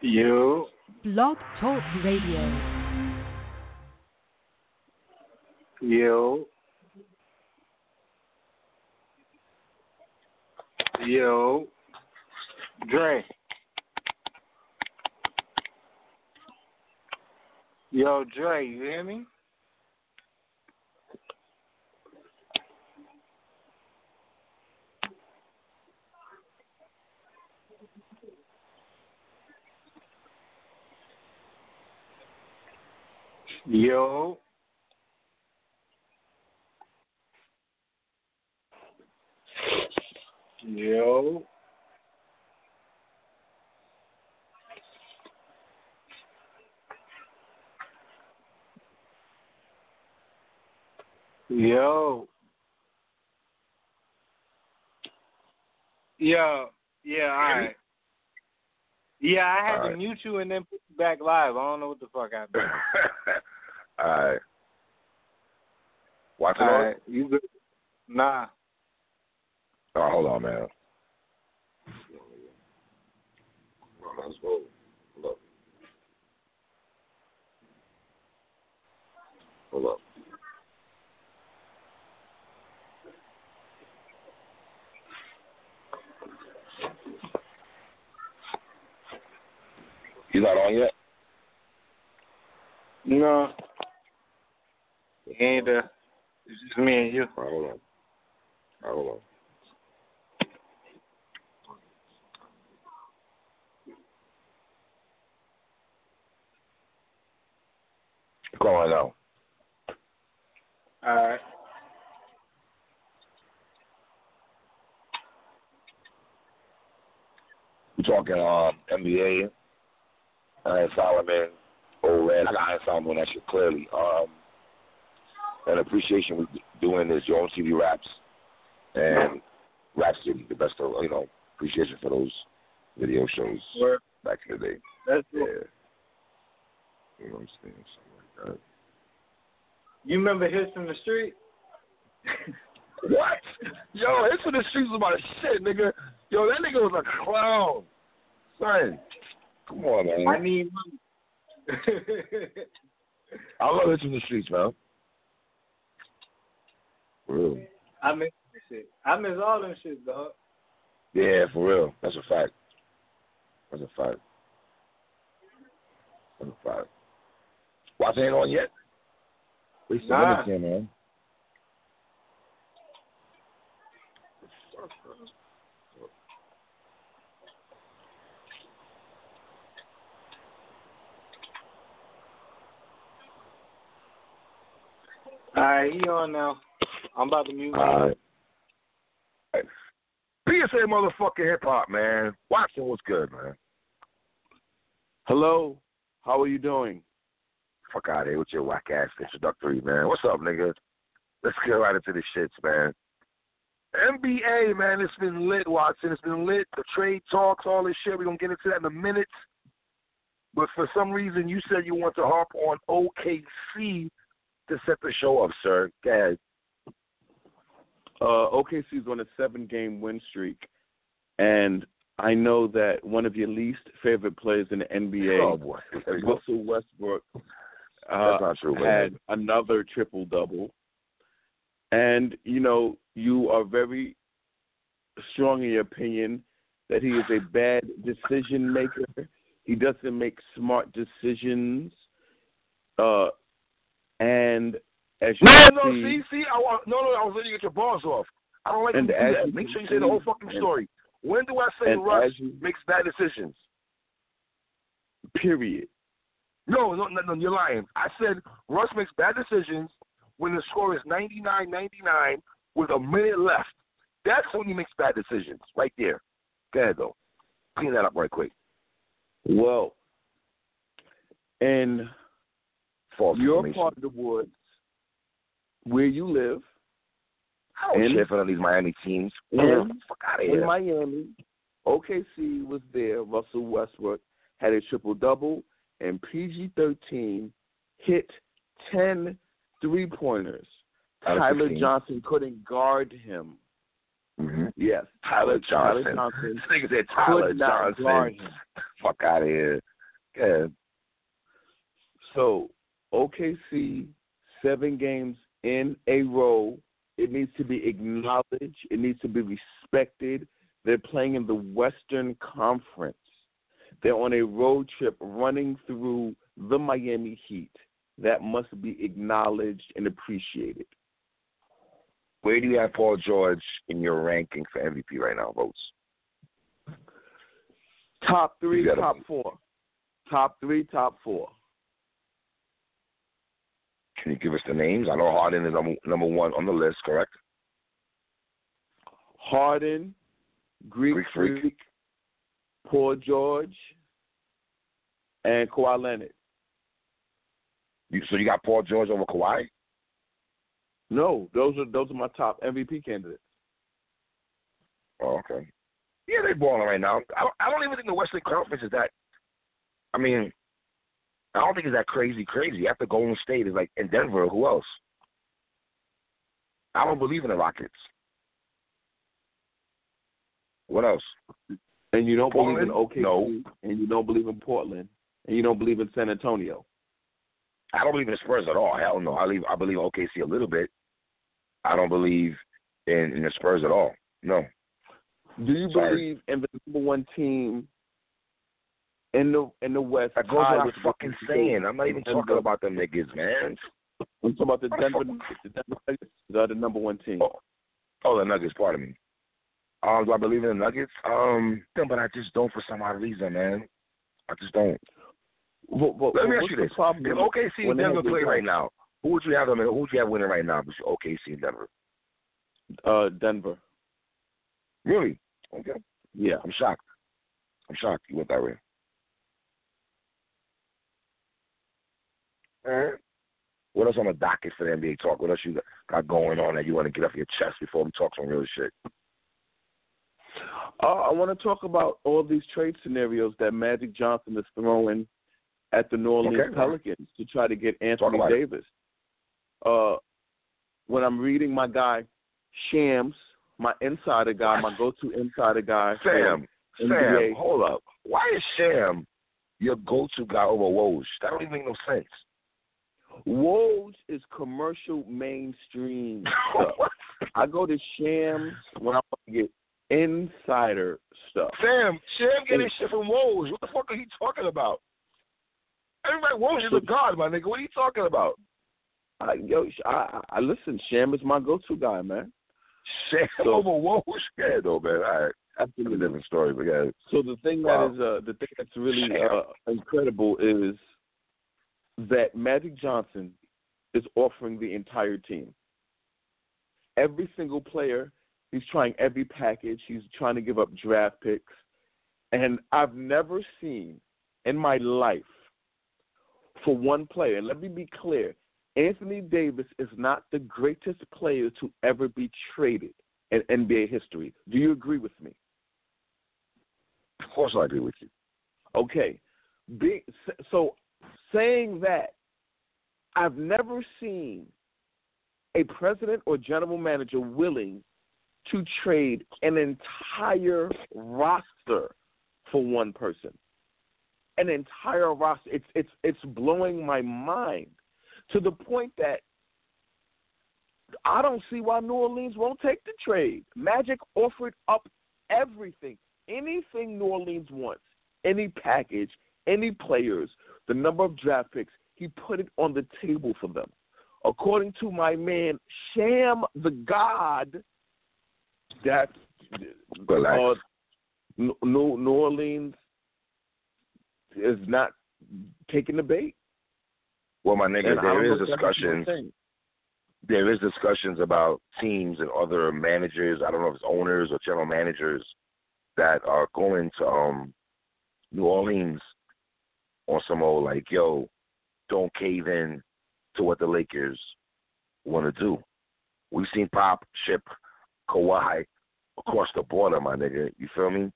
You. Blog Talk Radio. You. Yo. Dre. Yo, Dre, you hear me? Yo. Yo. Yo. Yo. Yeah, all right. Yeah, I had All to right. mute you and then put you back live. I don't know what the fuck I did. All right. Watch it All on. right, you good? Nah. Oh, hold on, man. Hold on, let's. Hold up. Hold up. He's not on yet? No. He ain't there. It's just me and you. All right, hold on. All right, hold on. Go on now. All right. We're talking um, NBA, Iron Solomon, O Red. I got Iron Solomon on that shit clearly. Um, and appreciation we doing is Yo! MTV Raps and Rap City, the best of you know appreciation for those video shows Word. back in the day. That's Yeah, it. you know what I'm saying, something like that. You remember Hits from the Street? What? Yo, it's for the streets about a shit, nigga. Yo, that nigga was a clown. Son, come on, man. I need money. I love it in the streets, man. For real. I miss shit. I miss all them shit, dog. Yeah, for real. That's a fact. That's a fact. That's a fact. Watch ain't on yet? We still Nah. here, man. All right, he on now. I'm about to mute. him. All right. All right. PSA motherfucking hip hop, man. Watson, what's good, man? Hello, how are you doing? Fuck out of here with your whack ass introductory, man. What's up, nigga? Let's get right into the shits, man. NBA, man, it's been lit, Watson. It's been lit. The trade talks, all this shit. We're going to get into that in a minute. But for some reason, you said you want to harp on OKC to set the show up, sir. Go ahead. Uh, OKC's on a seven-game win streak, and I know that one of your least favorite players in the NBA, Oh. Russell Westbrook, uh, true, had another triple double. And you know, you are very strong in your opinion that he is a bad decision maker. He doesn't make smart decisions. Uh, and as you No, no, see, see, I no, no, I was letting you get your bars off. I don't like And do that. Make sure you say the whole fucking story. When do I say Russ you- makes bad decisions? period. No, no, no, no, you're lying. I said Russ makes bad decisions when the score is 99-99 with a minute left. That's when he makes bad decisions, right there. Go ahead, though. Clean that up right quick. Well, and False your part of the woods, where you live, I don't in- cheer for none of these Miami teams. in- fuck out of in. Miami, OKC was there. Russell Westbrook had a triple double, and PG 13 hit 10 three pointers. Tyler 15. Johnson couldn't guard him. hmm Yes, Tyler Tyler Johnson. Johnson This nigga said Tyler Johnson. Fuck out of here. Yeah. So OKC seven games in a role. It needs to be acknowledged. It needs to be respected. They're playing in the Western Conference. They're on a road trip running through the Miami Heat. That must be acknowledged and appreciated. Where do you have Paul George in your ranking for MVP right now, votes? Top three, top four. Top three, top four. Can you give us the names? I know Harden is number, number one on the list, correct? Harden, Greek, Greek Freak. Freak, Paul George, and Kawhi Leonard. You, so you got Paul George over Kawhi? No, those are those are my top MVP candidates. Oh, okay. Yeah, they're balling right now. I don't, I don't even think the Western Conference is that. I mean, I don't think it's that crazy, crazy. After Golden State is like in Denver, who else? I don't believe in the Rockets. What else? And you don't believe in OKC, No. and you don't believe in Portland, and you don't believe in San Antonio. I don't believe in the Spurs at all. Hell no. I believe I believe OKC a little bit. I don't believe in, in the Spurs at all. No. Do you Sorry. believe in the number one team in the in the West? That goes tied what I'm with fucking saying. I'm not even Denver? talking about them niggas, man. I'm talking about the What the Denver? Nuggets. The Denver Nuggets are the number one team. Oh, oh, the Nuggets, pardon me. Um, do I believe in the Nuggets? Um, no, but I just don't for some odd reason, man. I just don't. But- but- Let me but ask you this: the problem If OKC and have Denver good play right now, who would you have them? in- Who would you have winning right now? Between OKC and Denver. Uh, Denver. Really? Okay. Yeah. I'm shocked. I'm shocked you went that way. What else on the docket for the NBA talk? What else you got going on that you want to get off your chest before we talk some real shit? Uh, I want to talk about all these trade scenarios that Magic Johnson is throwing at the New Orleans Okay. Pelicans to try to get Anthony. Davis. Uh, when I'm reading my guy Shams, my insider guy, my go-to insider guy, Sam, Sam, hold up. Why is Sam your go-to guy over Woj? That don't even make no sense. Woj is commercial mainstream stuff. I go to Shams when I want to get insider stuff. Sam, Sam getting shit from Woj. What the fuck are you talking about? Everybody, Woj is a god, my nigga. What are you talking about? I, yo, I, I I listen. Sham is my go-to guy, man. Sham So- over Woj? Yeah, no, man. All right. That's a different story, but yeah. So the thing Wow. that is uh, the thing that's really uh, incredible is that Magic Johnson is offering the entire team. Every single player, he's trying every package. He's trying to give up draft picks, and I've never seen in my life for one player. And let me be clear: Anthony Davis is not the greatest player to ever be traded in NBA history. Do you agree with me? Of course I agree with you. Okay. So saying that, I've never seen a president or general manager willing to trade an entire roster for one person. An entire roster. It's it's it's blowing my mind to the point that I don't see why New Orleans won't take the trade. Magic offered up everything, anything New Orleans wants, any package, any players, the number of draft picks. He put it on the table for them. According to my man Sham the God, that uh, New, New Orleans is not taking the bait. Well, my nigga, And there is if that's a good discussions. There is discussions about teams and other managers. I don't know if it's owners or general managers that are going to um, New Orleans on some old like, yo, don't cave in to what the Lakers want to do. We've seen Pop ship Kawhi across the border, my nigga. You feel me?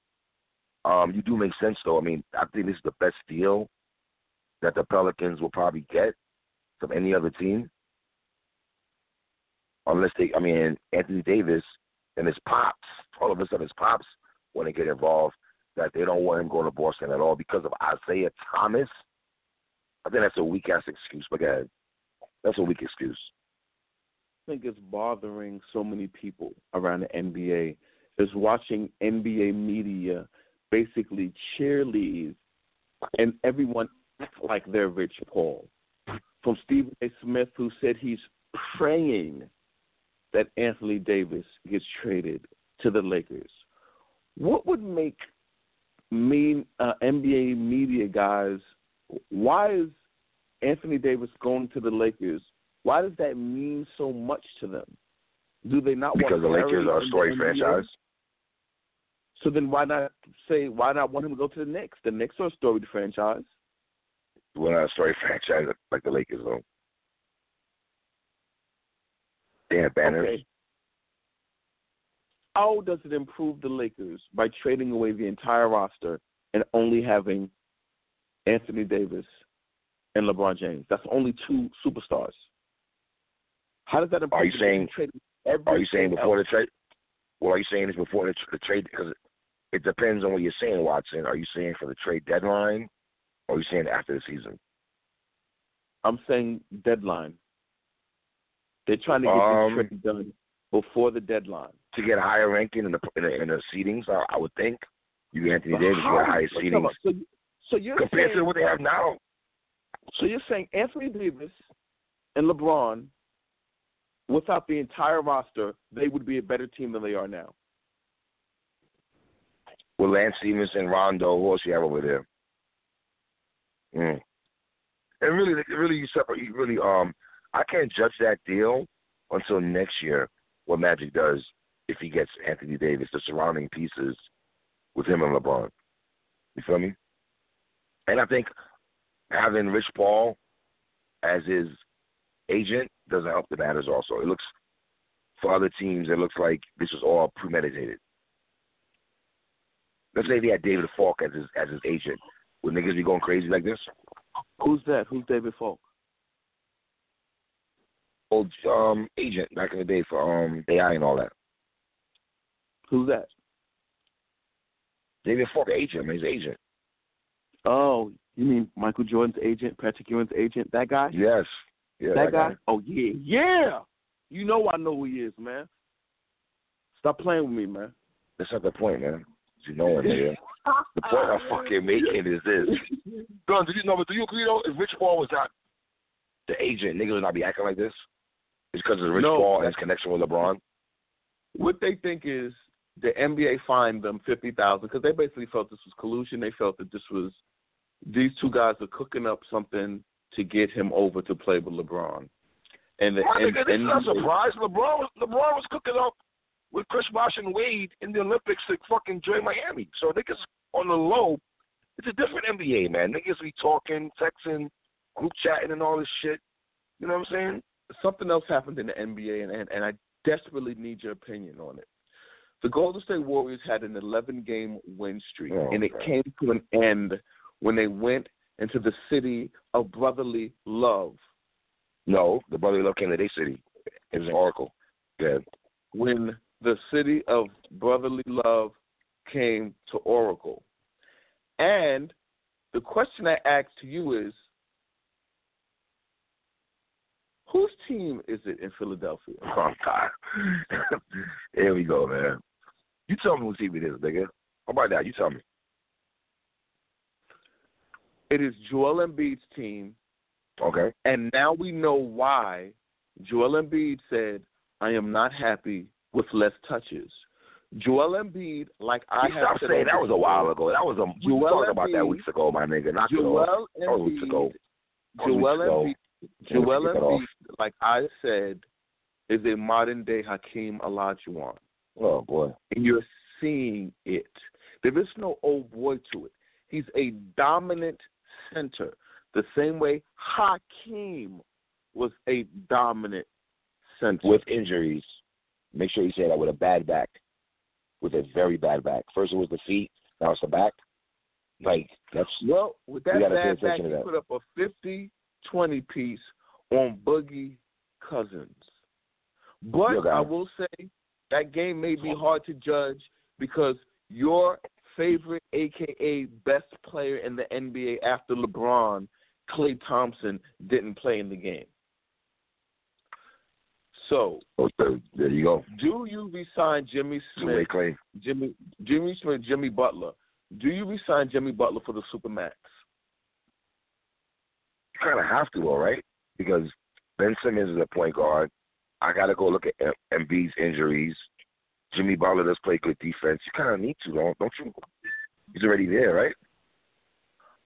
Um, you do make sense though. I mean, I think this is the best deal that the Pelicans will probably get from any other team. Unless they, I mean, Anthony Davis and his pops, all of a sudden his pops want to get involved, that they don't want him going to Boston at all because of Isaiah Thomas. I think that's a weak ass excuse, but ahead. That's a weak excuse. I think it's bothering so many people around the NBA is watching NBA media basically cheerlead and everyone act like they're Rich Paul. From Stephen A. Smith, who said he's praying that Anthony Davis gets traded to the Lakers. What would make mean uh, NBA media guys? Why is Anthony Davis going to the Lakers? Why does that mean so much to them? Do they not because want the Lakers are a story franchise? So then why not say why not want him to go to the Knicks? The Knicks are a storied franchise. We're not a story franchise like the Lakers though. They have banners. Okay. How does it improve the Lakers by trading away the entire roster and only having Anthony Davis and LeBron James? That's only two superstars. How does that improve? Are you saying? Are you saying before else? the trade? Well, are you saying this before the, the trade? Because it depends on what you're saying, Watson. Are you saying for the trade deadline, or are you saying after the season? I'm saying deadline. They're trying to get Um, this trade done before the deadline. To get a higher ranking in the in the, in the seedings, I, I would think you Anthony Davis, get higher But seedings So, so you're compared saying, to what they have now. So you're saying Anthony Davis and LeBron, without the entire roster, they would be a better team than they are now. With Lance Stephenson, Rondo, who else you have over there? Mm. And really, really, you separate. You really, um, I can't judge that deal until next year. What Magic does if he gets Anthony Davis, the surrounding pieces with him and LeBron. You feel me? And I think having Rich Paul as his agent doesn't help the matters. Also, it looks for other teams, it looks like this was all premeditated. Let's say they had David Falk as his as his agent. Would niggas be going crazy like this? Who's that? Who's David Falk? Old um agent back in the day for um AI and all that. Who's that? David Falk agent, man, he's agent. Oh, you mean Michael Jordan's agent, Patrick Ewing's agent? That guy? Yes. Yeah, that, guy? Oh yeah, yeah. You know I know who he is, man. Stop playing with me, man. That's not the point, man. You know it, nigga. The point I'm fucking making is this. Gun, do you know? But do you agree though? If Rich Paul was not the agent, niggas would not be acting like this. It's because of the Rich No. Paul and his connection with LeBron. What they think is the NBA fined them fifty thousand because they basically felt this was collusion. They felt that this was these two guys are cooking up something to get him over to play with LeBron. And the My and, nigga, this is and- not a surprise. LeBron was LeBron was cooking up with Chris Bosh and Wade in the Olympics to fucking join Miami. So niggas on the low, it's a different NBA, man. Niggas be talking, texting, group chatting, and all this shit. You know what I'm saying? Something else happened in the NBA, and, and, and I desperately need your opinion on it. The Golden State Warriors had an 11 game win streak, Oh, and it God. came to an end when they went into the city of brotherly love. No, the brotherly love came to their city. It was an Oracle. Yeah. When the city of brotherly love came to Oracle. And the question I ask to you is whose team is it in Philadelphia? Oh God. Here we go, man. You tell me what team it is, nigga. How about that? You tell me. It is Joel Embiid's team Okay. And now we know why Joel Embiid said, I am not happy with less touches. Joel Embiid, like I You have stop said saying that was a while ago. That was a we Joel talked about that weeks ago, my nigga. Not. Joel That weeks ago. Embiid, Joel. Embiid, Joel Embiid. Like I said, is a modern day Hakeem Olajuwon. Oh boy. And you're seeing it. There is no old boy to it. He's a dominant center, the same way Hakeem was a dominant center. With injuries, make sure you say that with a bad back, with a very bad back. First it was the feet, now it's the back. Like that's well, with that we gotta pay bad back, he put up a 50-20 piece on Boogie Cousins. But I will say that game may be hard to judge because your favorite, aka best player in the NBA after LeBron, Klay Thompson, didn't play in the game. So, there, there you go. do you resign Jimmy Smith, Klay. Jimmy Jimmy Smith, Jimmy Butler? Do you resign Jimmy Butler for the Supermax? You kind of have to, all right, because Ben Simmons is a point guard. I got to go look at Embiid's injuries. Jimmy Butler does play good defense. You kind of need to, don't don't you? He's already there, right?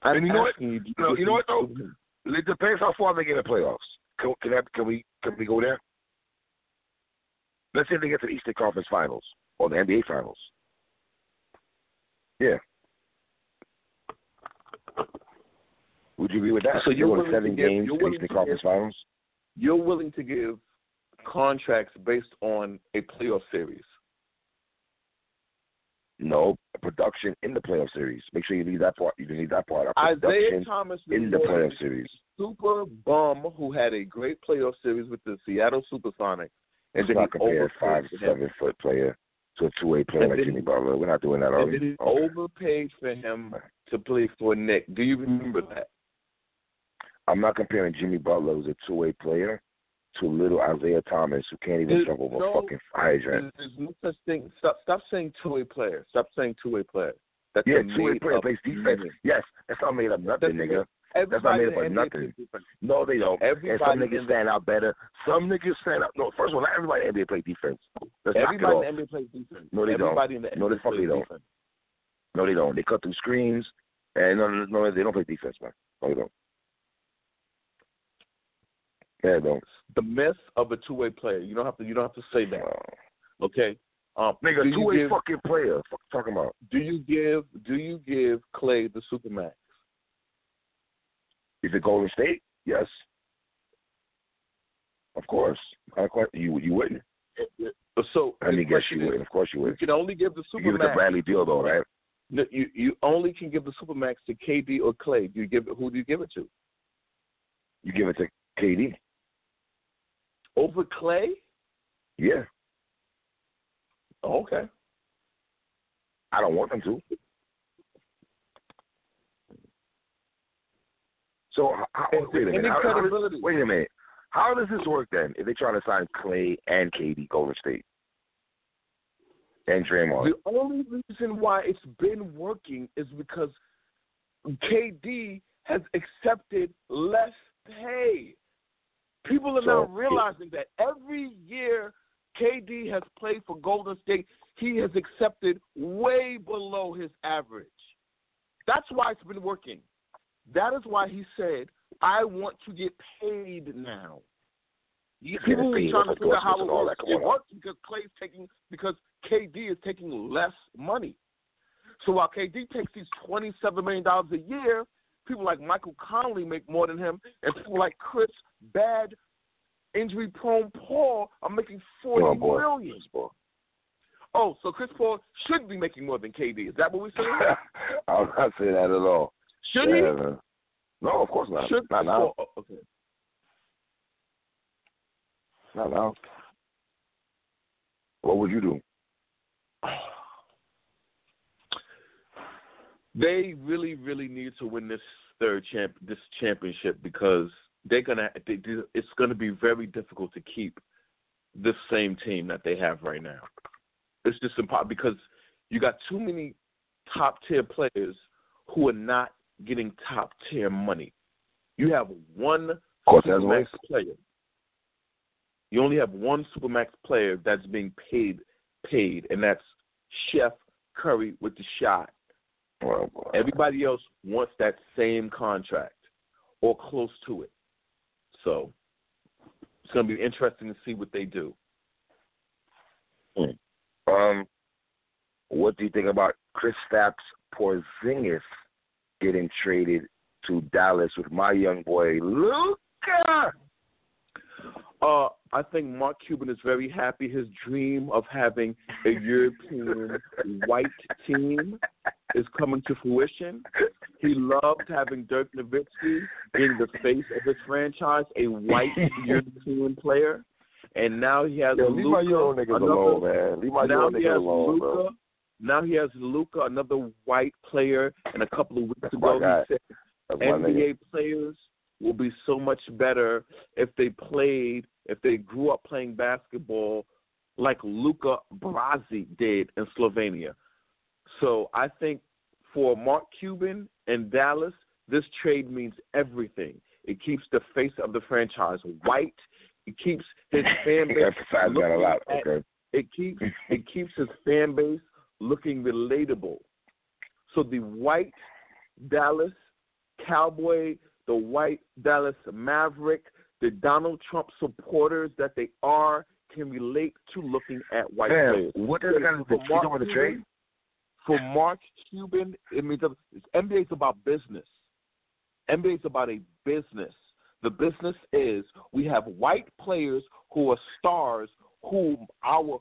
I'm And you know what? do You know- you know what, though? It depends how far they get in the playoffs. Can, can, that, can we can we go there? Let's say they get to the Eastern Conference Finals or the NBA Finals. Yeah. Would you agree with that? So you're They go to seven give- games you're willing to Conference give- Finals? You're willing to give contracts based on a playoff series. No, production in the playoff series. Make sure you leave that part. You leave that part. out. Isaiah Thomas in the playoff series. super bum who had a great playoff series with the Seattle Supersonics, and then not compare five for to him. seven foot player to a two way player And like Jimmy Butler. We're not doing that, are we? he overpaid for him to play for Nick. Do you remember that? I'm not comparing Jimmy Butler, who's a two way player, to little Isaiah Thomas, who can't even There's jump over no- a fucking hydrant. There's, there's no such thing. Stop, stop saying two-way player. Stop saying two-way player. That's Yeah, two way player plays defense. unit. Yes, that's not made up nothing, That's- nigga. Everybody made up of nothing. No, they don't. and some Everybody niggas stand out better. Some niggas stand out. No, first of all, not everybody in the NBA play defense. Let's Everybody in the NBA plays defense. No, they don't. Everybody in the No, NBA the fuck plays don't. defense. No, they don't. They cut through screens, and no, no, no, they don't play defense, man. No, they don't. Yeah, they. The myth of a two-way player. You don't have to. You don't have to say that. Okay. Um, nigga, two you way fucking player. Fuck talking about? Do you give? Do you give Klay the supermax? Is it Golden State? Yes. Of course. Of course. You you wouldn't. So I mean, guess you would. Of course you would. You can only give the You give it to supermax. Bradley Beal though, right? No, you you only can give the supermax to KD or Klay. Do you give it? Who do you give it to? You give it to KD. Over Klay? Yeah. Okay. I don't want them to. So how, wait a minute. How- how does- wait a minute. How does this work then? If they try to sign Klay and KD Golden State and Draymond, The only reason why it's been working is because KD has accepted less pay. People are So, now realizing that every year KD has played for Golden State, he has accepted way below his average. That's why it's been working. That is why he said, I want to get paid now. he's People are trying to figure out how it works. It works because Klay's taking because KD is taking less money. So while KD takes these twenty seven million dollars a year, people like Michael Conley make more than him, and people like Chris Bad, injury prone Paul are making forty on, boy. million. Oh, so Chris Paul should be making more than KD. Is that what we're saying? I'm not saying that at all. Should Yeah, he? man. No, of course not. Should not now. Paul? oh, okay. Not now. What would you do? They really, really need to win this third champ, this championship because they're gonna. They, it's gonna be very difficult to keep this same team that they have right now. It's just impossible because you got too many top tier players who are not getting top tier money. You have one supermax player. You only have one supermax player that's being paid, paid, and that's Chef Curry with the shot. Boy. Everybody else wants that same contract or close to it. So it's going to be interesting to see what they do. Um, what do you think about Chris Stapps Porzingis getting traded to Dallas with my young boy Luka. Uh, I think Mark Cuban is very happy. His dream of having a European white team is coming to fruition. He loved having Dirk Nowitzki being the face of his franchise, a white European player, and now he has Yo, Luka. leave my Euro niggas another, alone, man. Leave my now Euro he niggas has alone, Luka. bro. Now he has Luka, another white player, and a couple of weeks That's ago he said That's. NBA players will be so much better if they played, if they grew up playing basketball like Luka Brasi did in Slovenia. So I think for Mark Cuban and Dallas, this trade means everything. It keeps the face of the franchise white. It keeps his fan base. Emphasize that a lot, at- okay? It keeps it keeps his fan base looking relatable. So the white Dallas Cowboy, the white Dallas Maverick, the Donald Trump supporters that they are can relate to looking at white Damn, players. what does it got to do For with Mark the, Cuban- trade? For Mark Cuban, it means that NBA is about business. NBA is about a business. The business is we have white players who are stars, who our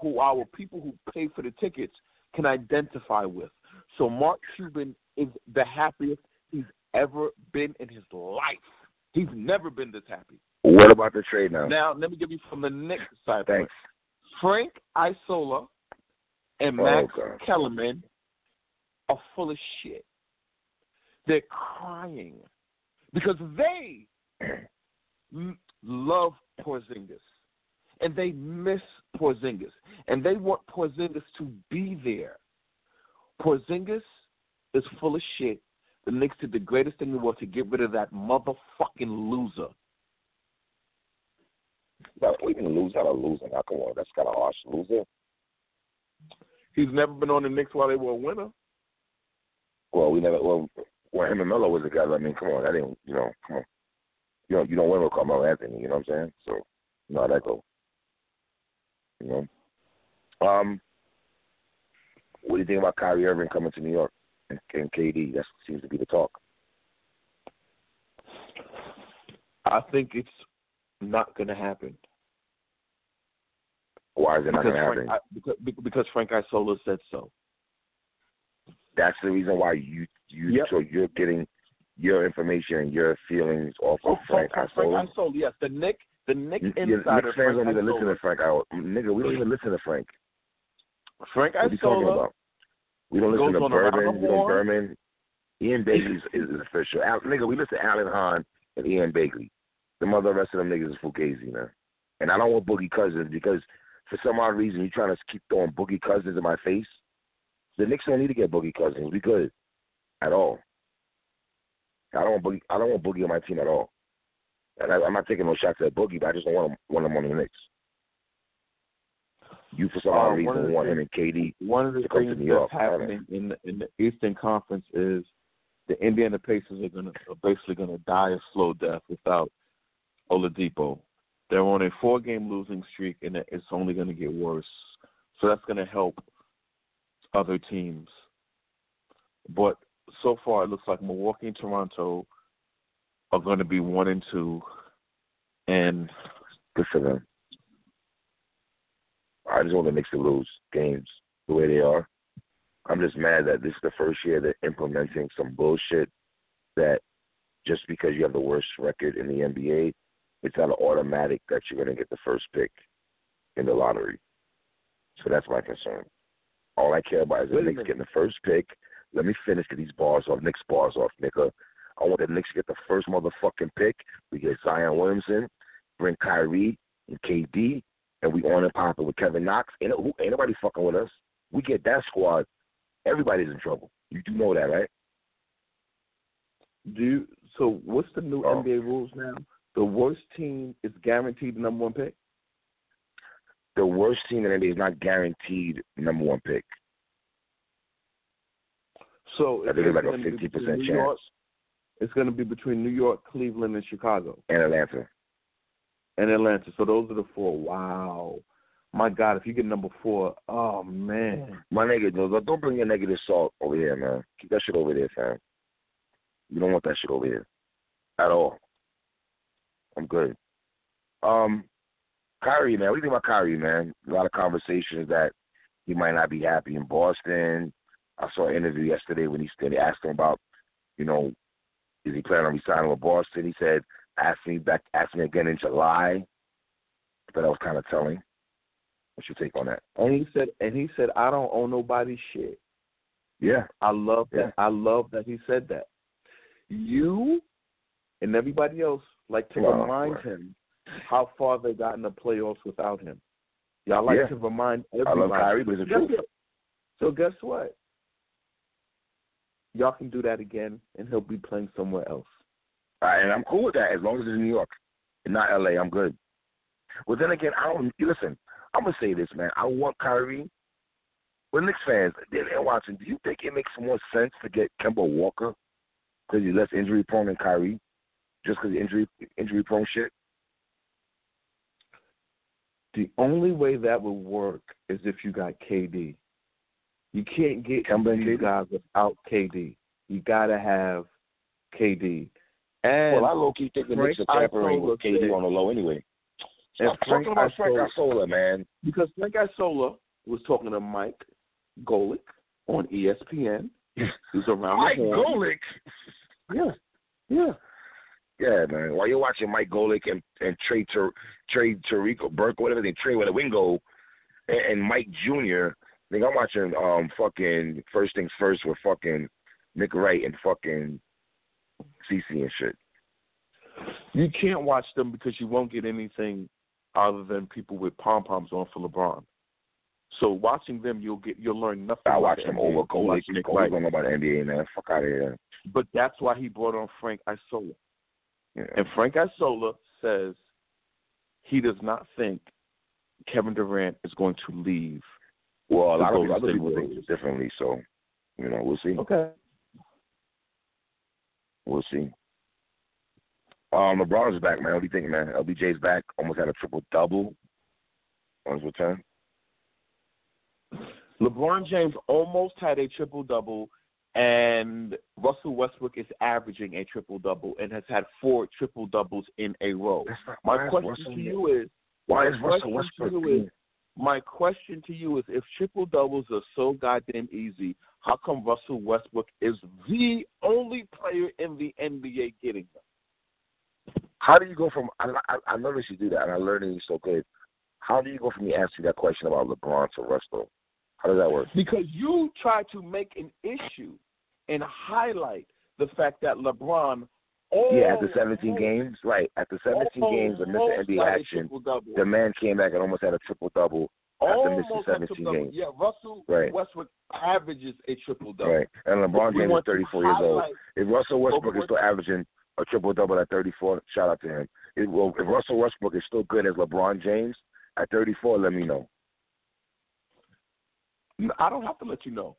who our people who pay for the tickets can identify with. So Mark Cuban is the happiest he's ever been in his life. He's never been this happy. What about the trade now? Now, let me give you from the Knicks side. Thanks. Frank Isola and Oh, Max God. Kellerman are full of shit. They're crying because they love Porzingis and they miss Porzingis and they want Porzingis to be there. Porzingis is full of shit. The Knicks did the greatest thing in the world to get rid of that motherfucking loser. We can lose out of losing. Now, come on, that's kind of harsh. Loser. He's never been on the Knicks while they were a winner. Well, we never. Well, when him and Melo was together, I mean, come on, that ain't. You know, come on. You don't. You don't win with Carmelo Anthony. You know what I'm saying? So, you know how that go. You know. Um. What do you think about Kyrie Irving coming to New York and, KD? That seems to be the talk. I think it's not going to happen. Why is it not going to happen? I, because, because Frank Isola said so. That's the reason why you you Yep. so you're getting your information and your feelings off of Oh, Frank Isola. Frank Isola, yes. The Nick, the Nick You- insider. Knicks fans Frank don't even listen Isola. to Frank. I, nigga, we don't even listen to Frank. Frank What are you talking Isola. We don't listen to Berman. We don't. Berman. Ian Begley is, is official. Al, nigga, we listen to Alan Hahn and Ian Begley. The mother rest of them niggas is fugazi, man. And I don't want Boogie Cousins because for some odd reason you're trying to keep throwing Boogie Cousins in my face. The Knicks don't need to get Boogie Cousins. We good at all. I don't want Boogie. I don't want Boogie on my team at all. And I, I'm not taking no shots at Boogie, but I just don't want him, want him on the Knicks. You for some Uh, reason want him and KD. One of the to come to things New York. happening in the, in the Eastern Conference is the Indiana Pacers are going to are basically going to die a slow death without Oladipo. They're on a four-game losing streak, and it's only going to get worse. So that's going to help other teams. But so far, it looks like Milwaukee and Toronto are going to be one and two, and Good for them. I just want the Knicks to lose games the way they are. I'm just mad that this is the first year they're implementing some bullshit that just because you have the worst record in the NBA, it's not automatic that you're going to get the first pick in the lottery. So that's my concern. All I care about is the Knicks getting the first pick. Let me finish get these bars off, Knicks bars off, nigga. I want the Knicks to get the first motherfucking pick. We get Zion Williamson, bring Kyrie and KD, and we on and popping with Kevin Knox. Ain't, who, ain't nobody fucking with us. We get that squad. Everybody's in trouble. You do know that, right? do you, so. What's the new Oh. NBA rules now? The worst team is guaranteed the number one pick. The worst team in the NBA is not guaranteed number one pick. So I think it's like a 50% chance. York- It's going to be between New York, Cleveland, and Chicago, in Atlanta. And Atlanta. So those are the four. Wow, my God! If you get number four, oh man, My nigga, don't don't bring your negative salt over here, man. Keep that shit over there, fam. You don't want that shit over here at all. I'm good. Um, Kyrie, man, what do you think about Kyrie, man? A lot of conversations that he might not be happy in Boston. I saw an interview yesterday when he they asked him about, you know, is he planning on resigning with Boston? He said, ask me back, ask me again in July. But that was kind of telling. What's your take on that? And he said, and he said, I don't owe nobody shit. Yeah, I love that. Yeah. I love that he said that. You and everybody else like to Well, remind right. him how far they got in the playoffs without him. Y'all like Yeah. to remind I love Kyrie, but it's Guess what? So guess what? Y'all can do that again, and he'll be playing somewhere else. And I'm cool with that as long as it's in New York and not LA. I'm good. Well, then again, I don't listen. I'm gonna say this, man. I want Kyrie. Well, Knicks fans, they're they're watching. Do you think it makes more sense to get Kemba Walker because he's less injury prone than Kyrie, just because injury injury prone shit? The only way that would work is if you got KD. You can't get Kemba and these KD? guys without KD. You gotta have KD. And well, I low key think the Knicks are tampering with KD on the low anyway. and Stop talking about Frank Isola- man. because Frank Isola was talking to Mike Golic on ESPN. Who's around Mike the horn. Golic. Yeah, yeah. Yeah, man. While you're watching Mike Golic and and Trey Ter, Trey Tarico Burke, whatever they Trey with a wingo, and, and Mike Jr. I think I'm watching um fucking First Things First with fucking Nick Wright and fucking CC and shit. You can't watch them because you won't get anything other than people with pom poms on for LeBron. So watching them, you'll get you'll learn nothing. I watch the them NBA. over You Golic. watch Nick Golic don't know about the NBA, man. Fuck out of here. But that's why he brought on Frank Isola. Yeah. And Frank Isola says he does not think Kevin Durant is going to leave. Well, a lot of other people think differently, so you know we'll see. Okay. We'll see. Um, LeBron's back, man. What do you think, man? LBJ's back. Almost had a triple double on his return. LeBron James almost had a triple double, and Russell Westbrook is averaging a triple double and has had four triple doubles in a row. My question Russell- to you is Why is Russell Westbrook? is my question to you is if triple doubles are so goddamn easy, how come Russell Westbrook is the only player in the NBA getting them? How do you go from? I, I, I noticed you do that, and I learned you're so good. How do you go from me asking that question about LeBron to Russell? How does that work? Because you try to make an issue and highlight the fact that LeBron Yeah, after 17 games, right? After 17 games of missing NBA action, the man came back and almost had a triple double after almost missing 17 games. Yeah, Russell Right. Westbrook averages a triple double. Right, and LeBron James is 34 years old. If Russell Westbrook is still averaging a triple double at 34, shout out to him. If, if Russell Westbrook is still good as LeBron James at 34, let me know. I don't have to let you know.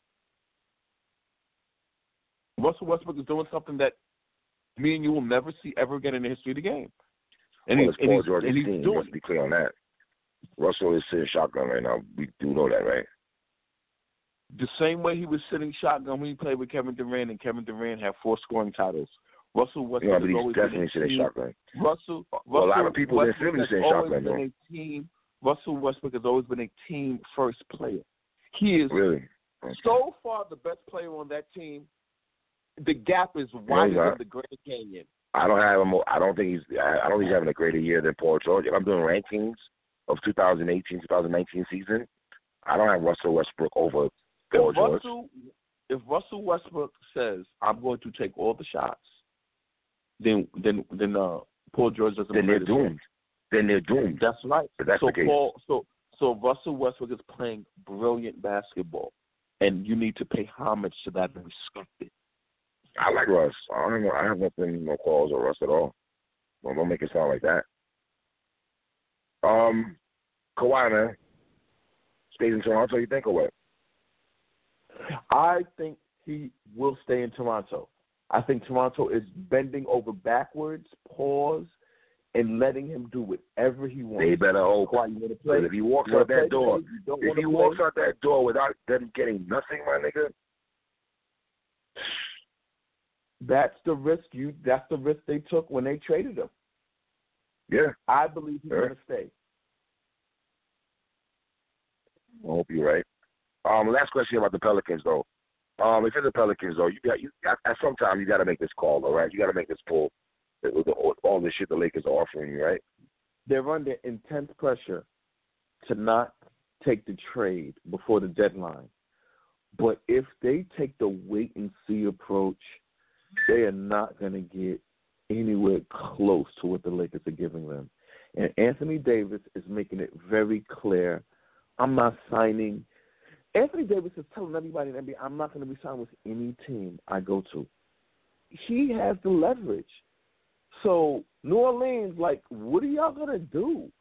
Russell Westbrook is doing something that me and you will never see ever again in the history of the game. And well, he's, it's and Paul he's, George's and he's doing Let's be clear on that. Russell is sitting shotgun right now. We do know that, right? the same way he was sitting shotgun when he played with Kevin Durant, and Kevin Durant had four scoring titles. Russell Westbrook Yeah, but he's always definitely sitting shotgun. Russell, Well, a lot of people in Philly always shotgun, been a team. Russell Westbrook has always been a team first player. He is Really? so far the best player on that team. The gap is wider not. than the Grand Canyon. I don't have him. I don't think he's. I I don't think he's having a greater year than Paul George. If I'm doing rankings of 2018, 2019 season, I don't have Russell Westbrook over Paul If George. Russell, if Russell Westbrook says, "I'm going to take all the shots," then then then uh, Paul George doesn't. Then they're the doomed. Then they're doomed. That's right. That's so. Paul, so so Russell Westbrook is playing brilliant basketball, and you need to pay homage to that and respect it. I like Russ. I don't know. I have nothing, no calls or Russ at all. Don't, don't make it sound like that. Um, Kawhi, man, stays in Toronto. You think or what? I think he will stay in Toronto. I think Toronto is bending over backwards, pause, and letting him do whatever he wants. They better hope. Kawhi, you want to play? Because if he walks out that door, if he play? walks out that door without them getting nothing, my nigga, that's the risk you. That's the risk they took when they traded him. Yeah, I believe he's Sure. going to stay. I hope you're right. Um, last question about the Pelicans though. Um, if you're the Pelicans though, you got you got at some time you got to make this call, all right? You got to make this pull. With the, all this shit the Lakers are offering you, right? They're under intense pressure to not take the trade before the deadline. But if they take the wait and see approach, they are not going to get anywhere close to what the Lakers are giving them. And Anthony Davis is making it very clear I'm not signing. Anthony Davis is telling everybody in the NBA, I'm not going to be signed with any team I go to. He has the leverage. So, New Orleans, like, what are y'all going to do?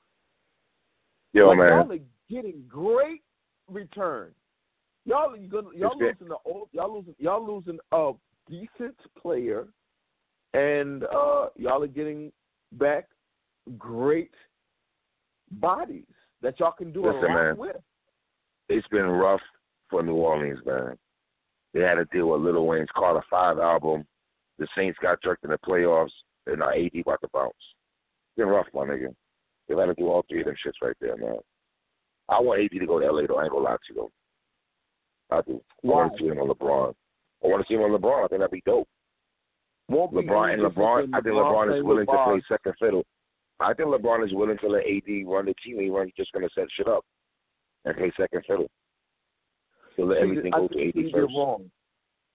Yo, like, man. Y'all are getting great return. Y'all, gonna, y'all losing the old, y'all losing, y'all losing a decent player, and uh, y'all are getting back great bodies that y'all can do Listen, a lot man. with. It's been rough for New Orleans, man. They had to deal with Lil Wayne's Carter Five album. The Saints got jerked in the playoffs, and now AD about to bounce. It's been rough, my nigga. They had to do all three of them shits right there, man. I want AD to go to LA though. I ain't gonna lie to you though. I do. I want to see him on LeBron. I want to see him on LeBron. I think that'd be dope. Won't LeBron and LeBron. I think LeBron is willing to play second fiddle. I think LeBron is willing to let AD run the team. He run. He's just gonna set shit up and play second fiddle. He'll let everything go to AD you're first. wrong.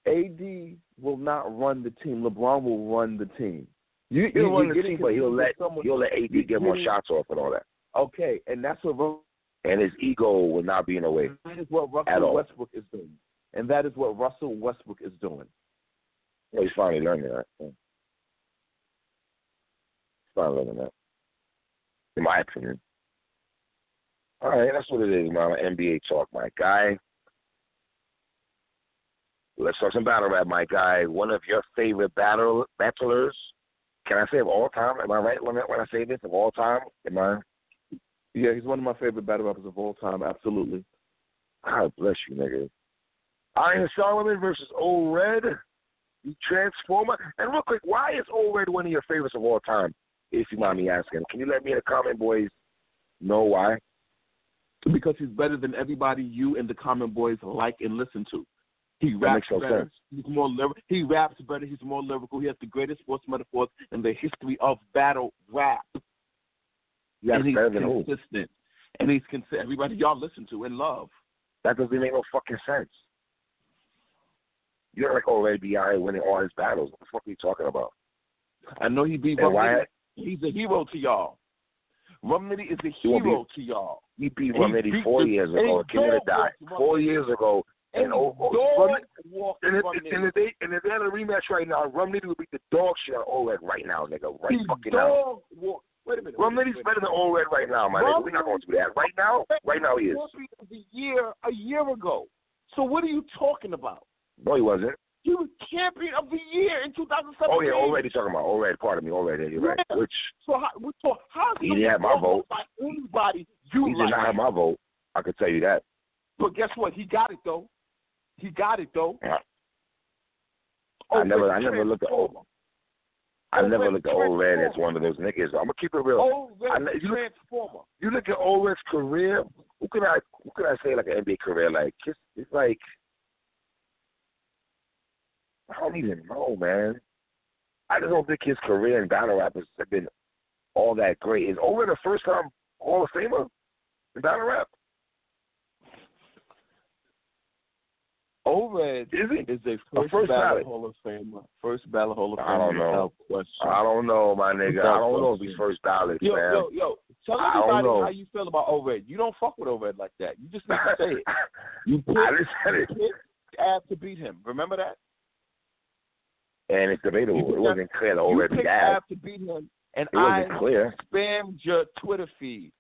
AD will not run the team. LeBron will run the team. You, He'll you- run you're the team, but he'll let someone- he'll let AD get more shots off and all that. Okay, and that's what And his ego will not be in the way. that is what Russell. Westbrook is doing, and that is what Russell Westbrook is doing. Well, he's finally learning that. Yeah. He's finally learning that, in my opinion. All right, that's what it is, man. NBA talk, my guy. Let's talk some battle rap, my guy. One of your favorite battle battlers. Can I say of all time? Am I right when I, when I say this of all time? Am I? Yeah, he's one of my favorite battle rappers of all time. Absolutely. God bless you, nigga. Iron Solomon versus O Red, the Transformer. And real quick, why is O Red one of your favorites of all time? If you mind me asking, can you let me in the comment, boys, know why? Because he's better than everybody you and the Common Boys like and listen to. He raps no better. sense. He's more lyric. He raps better. He's more lyrical. He has the greatest sports metaphors in the history of battle rap. Guys and he's than who? consistent. And he's consistent. Everybody y'all listen to and love. That doesn't make no fucking sense. You don't like O Red B.I. winning all his battles. What the fuck are you talking about? I know he beat Rum Nitty. He's a hero to y'all. Rum Nitty is a He be- hero to y'all. He beat Rum Nitty four the- years ago. King of the Dot. Four years ago. And, And, oh, oh, Rum- and, if, and, if they and if they had a rematch right now, Rum Nitty would beat the dog shit out of O Red right now, nigga. Right He fucking now. dog walked. Wait a minute. Rum Nitty's better than O Red right now, my nigga. We're not going to do that. Right now? Right now he is. The year a year ago. So what are you talking about? No, he wasn't. He was champion of the year in 2017. Oh, yeah, already talking about already. Pardon me, already. You're right. Yeah. Which So how, so how He didn't have my vote. Like anybody you he did like. not have my vote. I can tell you that. But guess what? He got it though. He got it though. Yeah. I never, I never looked at Transformer. Old. I never looked at O Red as one of those niggas. I'm gonna keep it real. O Red I you look- you look at O Red's career. Who can I, who can I say like an NBA career? Like it's, it's like I don't even know, man. I just don't think his career in battle rap has been all that great. Is Red the first time Hall of Famer in battle rap? Red Is he? is a A first, first ballot ballot. Hall of Famer. First ballot Hall of Famer. I don't know. question. I don't know, my nigga. I don't know if he's first ballot, Yo, man. yo, yo! Tell I everybody how you feel about Red. You don't fuck with Red like that. You just need to say it. You picked, I just said it, picked Ab to beat him. Remember that? And it's debatable. It wasn't clear Old you picked Ab. To beat him, and It I wasn't clear. spammed your Twitter feed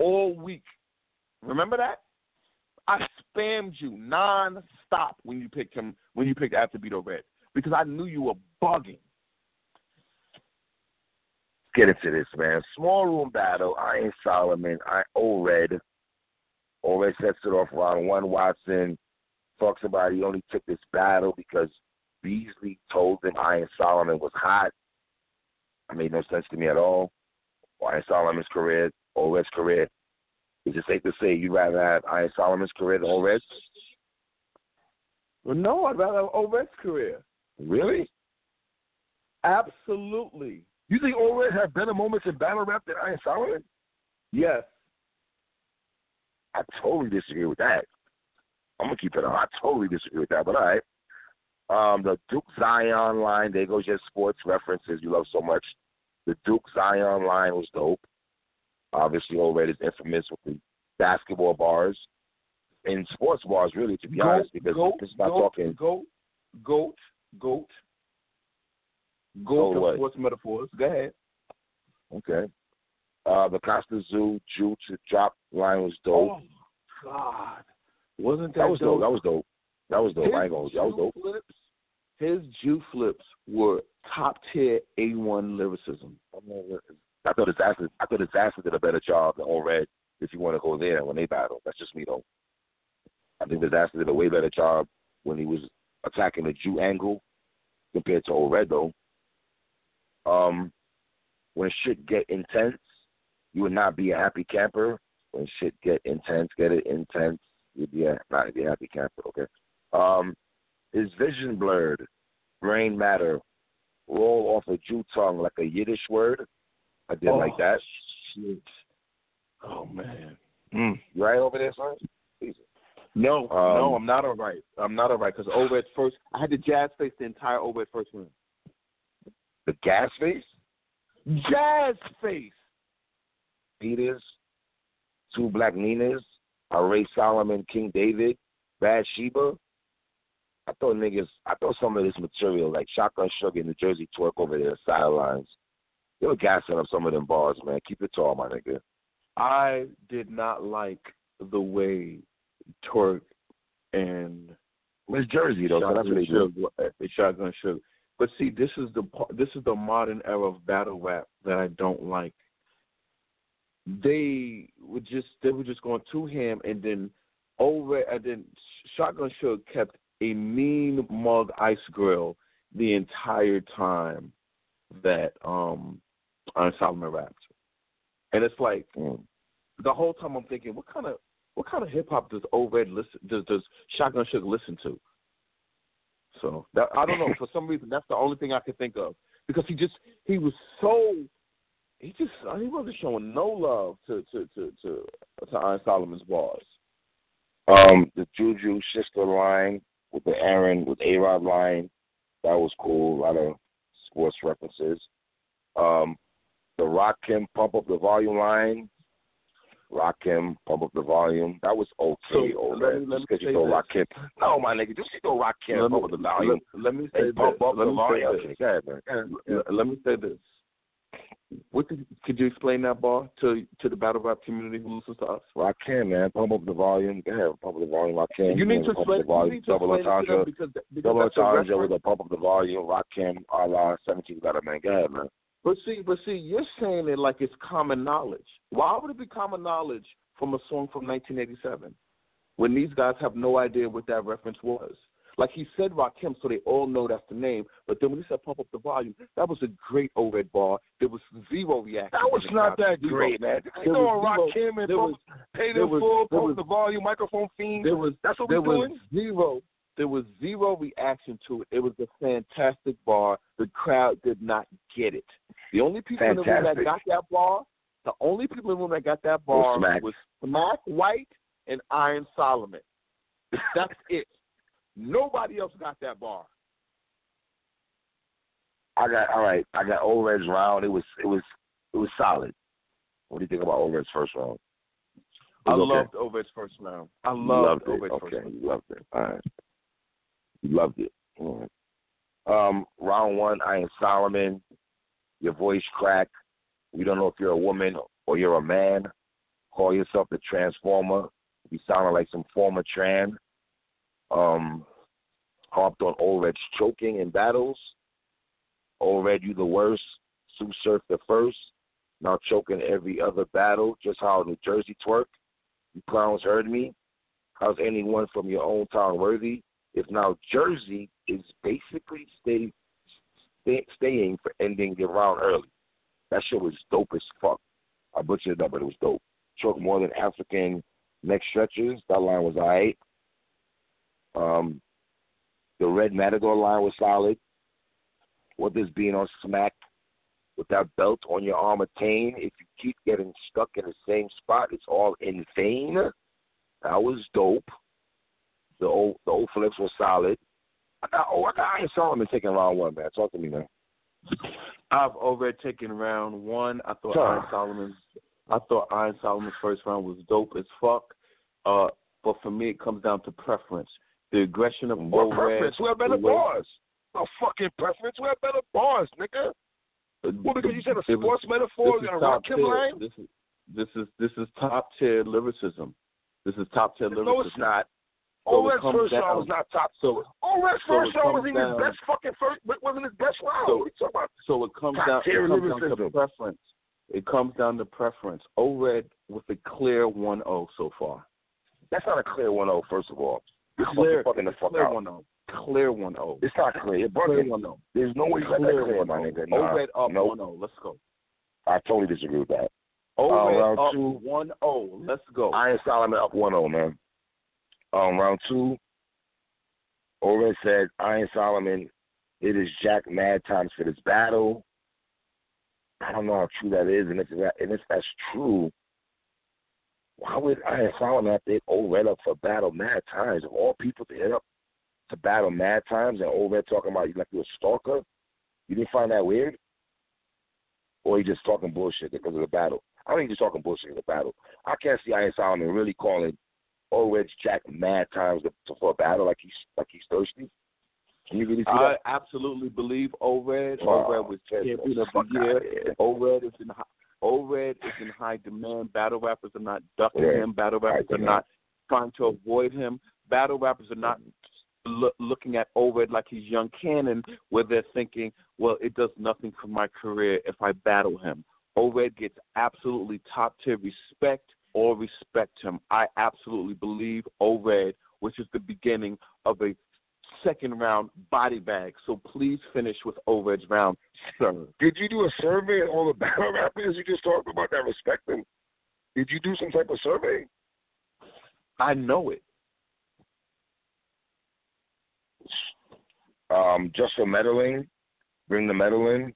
all week. Remember that? I spammed you non-stop when you picked him when you picked Ab to beat Red because I knew you were bugging. get into this, man. Small room battle. I ain't Solomon. I O Red. O Red sets it off round one. Watson talks about he only took this battle because Beasley told him Iron Solomon was hot. It made no sense to me at all. Iron Solomon's career, Red's career. Is it safe to say you'd rather have Iron Solomon's career than Red's? Well, no, I'd rather have Red's career. Really? Absolutely. You think Red had better moments in battle rap than Iron Solomon? Yes. I totally disagree with that. I'm gonna keep it on. I totally disagree with that, but all right. Um, the Duke Zion line, there goes your sports references you love so much. The Duke Zion line was dope. Obviously, Red is infamous with the basketball bars and sports bars, really, to be goat, honest, because goat, it's not goat, talking goat, goat, goat, Goat goat of sports metaphors. Go ahead. Okay. Uh, the Costa Zoo Jew to drop line was dope. Oh God, wasn't that, that was dope. That was dope. That was dope. His I ain't gonna. That was dope. Flips, his Jew flips were top tier A one lyricism. I thought disaster. I thought disaster did a better job than O Red. If you want to go there when they battle, that's just me though. I think disaster did a way better job when he was attacking the Jew angle compared to O Red though. Um, when shit get intense, you would not be a happy camper. When shit get intense, get it intense, you'd be a, not be a happy camper. Okay. Um, his vision blurred, brain matter, roll off a Jew tongue like a Yiddish word. I did oh, like that. Shit. Oh man. Mm. You right over there, son? No, Um, no, I'm not all right. I'm not all right because O Red first. I had to jazz face the entire O Red first round. The gas face, Jazz face. Peters, two Black Ninas, a Ray Solomon, King David, Bad Sheba. I thought niggas, I thought some of this material, like Shotgun Suge and the Jersey Twerk over there, sidelines, they were gassing up some of them bars, man. Keep it tall, my nigga. I did not like the way Twerk and It's Jersey though, that's what they do. Sugar, uh, Shotgun Suge. But see, this is the this is the modern era of battle rap that I don't like. They were just they were just going too ham, and then over and then Shotgun Suge kept a mean mug ice grill the entire time that um Iron Solomon rapped, and it's like Mm. the whole time I'm thinking, what kind of what kind of hip hop does O Red listen does does Shotgun Suge listen to? So that I don't know. For some reason, that's the only thing I could think of because he just he was so he just he wasn't showing no love to to to to, to Iron Solomon's bars. Um, the Juju sister line with the Aaron with A Rod line, that was cool. A lot of sports references. Um, the Rock Kim pump up the volume line. Rakim pump up the volume. That was okay. So, old man. Just because you throw. Rakim. No, my nigga, just you throw Rock me- pump up the volume. Let, let me say this. up let the volume. Okay, ahead, man. Let- Let me say this. What did, could you explain that bar to to the battle rap community who listens to us? Rakim, man, pump up the volume. Go ahead, pump up the volume. Rakim. You need to pump up explain. the volume. You need to Double explain it to them entendre. because, because Double entendre with a pump up the volume. Rock Kim, a la 17 letter, man. Go ahead, man. But see, but see, you're saying it like it's common knowledge. Why would it be common knowledge from a song from 1987 when these guys have no idea what that reference was? Like he said Rakim, so they all know that's the name. But then when he said pump up the volume, that was a great ORED bar. There was zero reaction. That was not that Zero. great, man. There You know, was Rock zero- and was- pay there the was- full, pump was- the volume, microphone fiend. There was That's what we're was doing. zero. There was zero reaction to it. It was a fantastic bar. The crowd did not get it. The only people in the room that got that bar, the only people in the room that got that bar Smack. was Smack White and Iron Solomon. That's it. Nobody else got that bar. I got all right. I got Ored's round. It was it was it was solid. What do you think about Ored's first round? I okay. loved O Red's first round. I loved, loved it. O Red's Okay, first round. you loved it. All right. You loved it. All right. Um, round one, Iron Solomon. Your voice crack. We don't know if you're a woman or you're a man. Call yourself the Transformer. You sounding like some former Tran. Um, harped on Ored's choking in battles. Ored, you the worst. Sue Surf the first. Now choking every other battle. Just how New Jersey twerk. You clowns heard me. How's anyone from your own town worthy? If now Jersey is basically stay, stay, staying for ending the round early. That shit was dope as fuck. I butchered it up, but it was dope. Choke more than African neck stretchers. That line was alright. Um, the red Matador line was solid. What does being on smack with that belt on your arm attain? If you keep getting stuck in the same spot, it's all in vain. That was dope. The old the old flips were solid. I got oh I got Iron Solomon taking round one, man. Talk to me, man. I've already taken round one. I thought Huh. Iron Solomon's I thought Iron Solomon's first round was dope as fuck. Uh, but for me, it comes down to preference. The aggression of What Ored, preference? we have better bars? No fucking preference. We have better bars, nigga? Well, because you said a It was- sports metaphor this and is a rock top him tier. line? This is this is this is top tier lyricism. This is top tier lyricism. No, it's not. So it Red's comes first round was not top. So Red's so first round wasn't even his down- best fucking first. Wasn't his best round. So- what are you talking about? So it comes down. It comes down to preference. It comes down to preference. O-Red with a clear 1-0 so far. That's not a clear 1-0, first of all. Clear, fucking the fuck clear out. 1-0. Clear 1-0. It's not clear. You're Clear bugging. 1-0. There's no way you got that Clear my nigga. Nah, up nope. 1-0. Let's go. I totally disagree with that. O-Red round up two. 1-0. Let's go. Iron Solomon up 1-0, man. Um, round two, Ored said Iron Solomon it is Jack mad times for this battle. I don't know how true that is, and if that and if that's true, why would Iron Solomon have to hit Ored up for battle mad times? Of all people to hit up to battle mad times and Ored talking about you like you're a stalker? You didn't find that weird? Or he just talking bullshit because of the battle? I don't think he's just talking bullshit in the battle. I can't see Iron Solomon really calling Ored's Jack mad times to, for a battle like he's like he's thirsty. Can you really see I that? absolutely believe O-Red. Wow. O-Red was champion of the year. O-Red is in O-Red is in high demand. Battle rappers are not ducking him. Battle rappers are not trying to avoid him. Battle rappers are not loo- looking at O-Red like he's young Cannon, where they're thinking, well, it does nothing for my career if I battle him. O-Red gets absolutely top tier respect or respect him. I absolutely believe O-Red, which is the beginning of a second round body bag. So please finish with O-Red's round, sir. Did you do a survey of all the battle rappers you just talked about that respect them? Did you do some type of survey? I know it. Um, just for meddling, bring the medal in,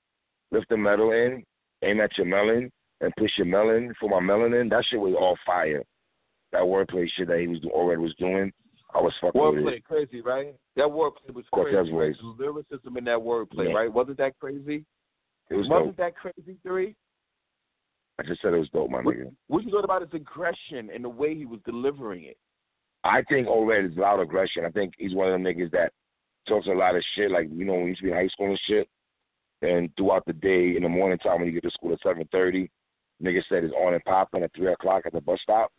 lift the medal in, aim at your melon, and push your melon for my melanin. That shit was all fire. That wordplay shit that he was already was doing, I was fucking with it. Wordplay crazy, right? That wordplay was crazy. ways. The lyricism in that wordplay, Yeah. right? Wasn't that crazy? It was Wasn't dope. that crazy, three? I just said it was dope, my What, nigga. what you thought about his aggression and the way he was delivering it? I think Ored is loud aggression. I think he's one of them niggas that talks a lot of shit. Like you know, when we used to be in high school and shit, and throughout the day, in the morning time when you get to school at seven thirty, nigga said it's on and popping at three o'clock at the bus stop,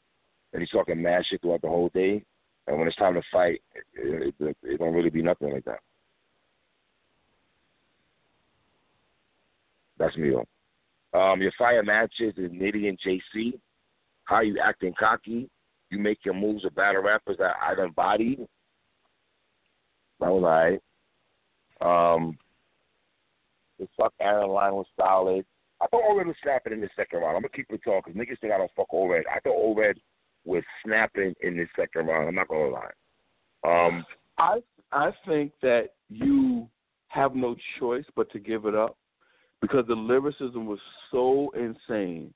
and he's talking mad shit throughout the whole day. And when it's time to fight, it, it, it don't really be nothing like that. That's me. Um, your fire matches is Nitty and JC. How you acting cocky? You make your moves with battle rappers that I done bodied. That was alright. Um, the fuck Aaron line was solid. I thought Ored was snapping in the second round. I'm gonna keep it talking because niggas think I don't fuck Ored. I thought Ored was snapping in the second round. I'm not gonna lie. Um, I I think that you have no choice but to give it up because the lyricism was so insane,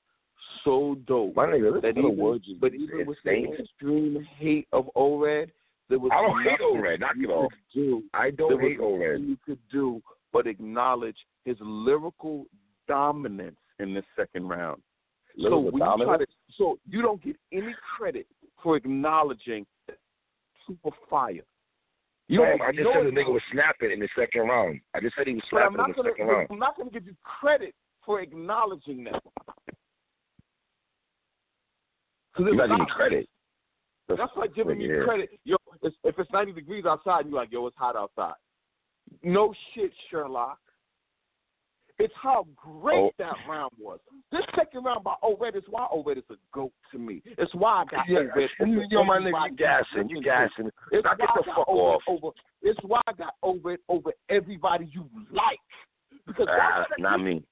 so dope. my nigga, that even, words. but even with the extreme hate of O-Red, there was I don't hate O-Red. Knock it off. could do I don't hate Ored. you could do but acknowledge his lyrical dominance in the second round. So when you try to, so you don't get any credit for acknowledging super fire. You don't I just said the nigga was snapping in the second round. I just said he was snapping in the gonna, second round. I'm not going to give you credit for acknowledging that. You're was not giving credit. That's like giving me Yeah. credit. Yo, it's, if it's 90 degrees outside, you're like, yo, it's hot outside. No shit, Sherlock. It's how great Oh. that round was. This second round by Ored is why Ored is a goat to me. It's why I got Yeah, Ored. you, yo, my nigga, you gassing, you gassing. It's Now get the fuck off. Over, it's why I got Ored over everybody you like. Because that not me.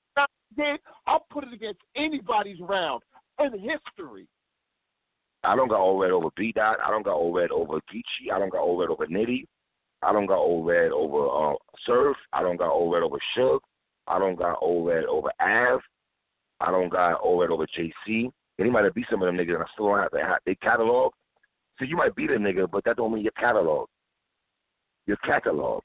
did, I'll put it against anybody's round in history. I don't got Ored over B Dot. I don't got Ored over Geechee. I don't got Ored over Nitty. I don't got Ored over uh, Surf. I don't got Ored over Suge. I don't got Ored over Av. I don't got Ored over JC. And he might have beat some of them niggas, and I still don't have their catalog. So you might beat a nigga, but that don't mean your catalog. Your catalog.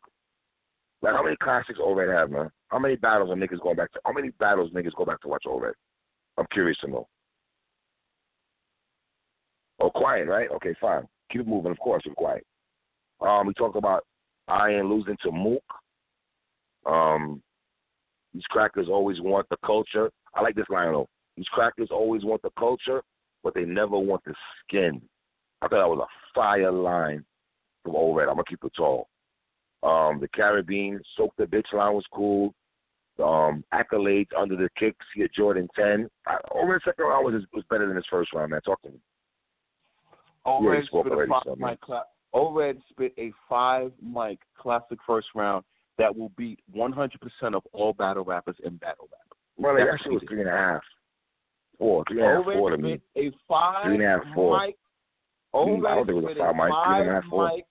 Like how many classics Ored have, man? How many battles are niggas going back to? How many battles niggas go back to watch Ored? I'm curious to know. Oh, quiet, right? Okay, fine. Keep moving. Of course, we're quiet. Um, we talked about Iron losing to Mook. Um, these crackers always want the culture. I like this line though. These crackers always want the culture, but they never want the skin. I thought that was a fire line from O Red. I'm gonna keep it tall. Um, the Caribbean soak the bitch line was cool. Um, accolades under the kicks. He had Jordan ten. I, O Red second round was was better than his first round. Man, talk to me. Yeah, he spoke spit a five so, mic cla- Ored spit a five mic classic first round that will beat 100% of all battle rappers in battle rap. Well, like, that shit was three and a half. Four, three and a half, four to me. a five Three and a half, four. mic. I don't think it was a five mic, three and a half, four. mic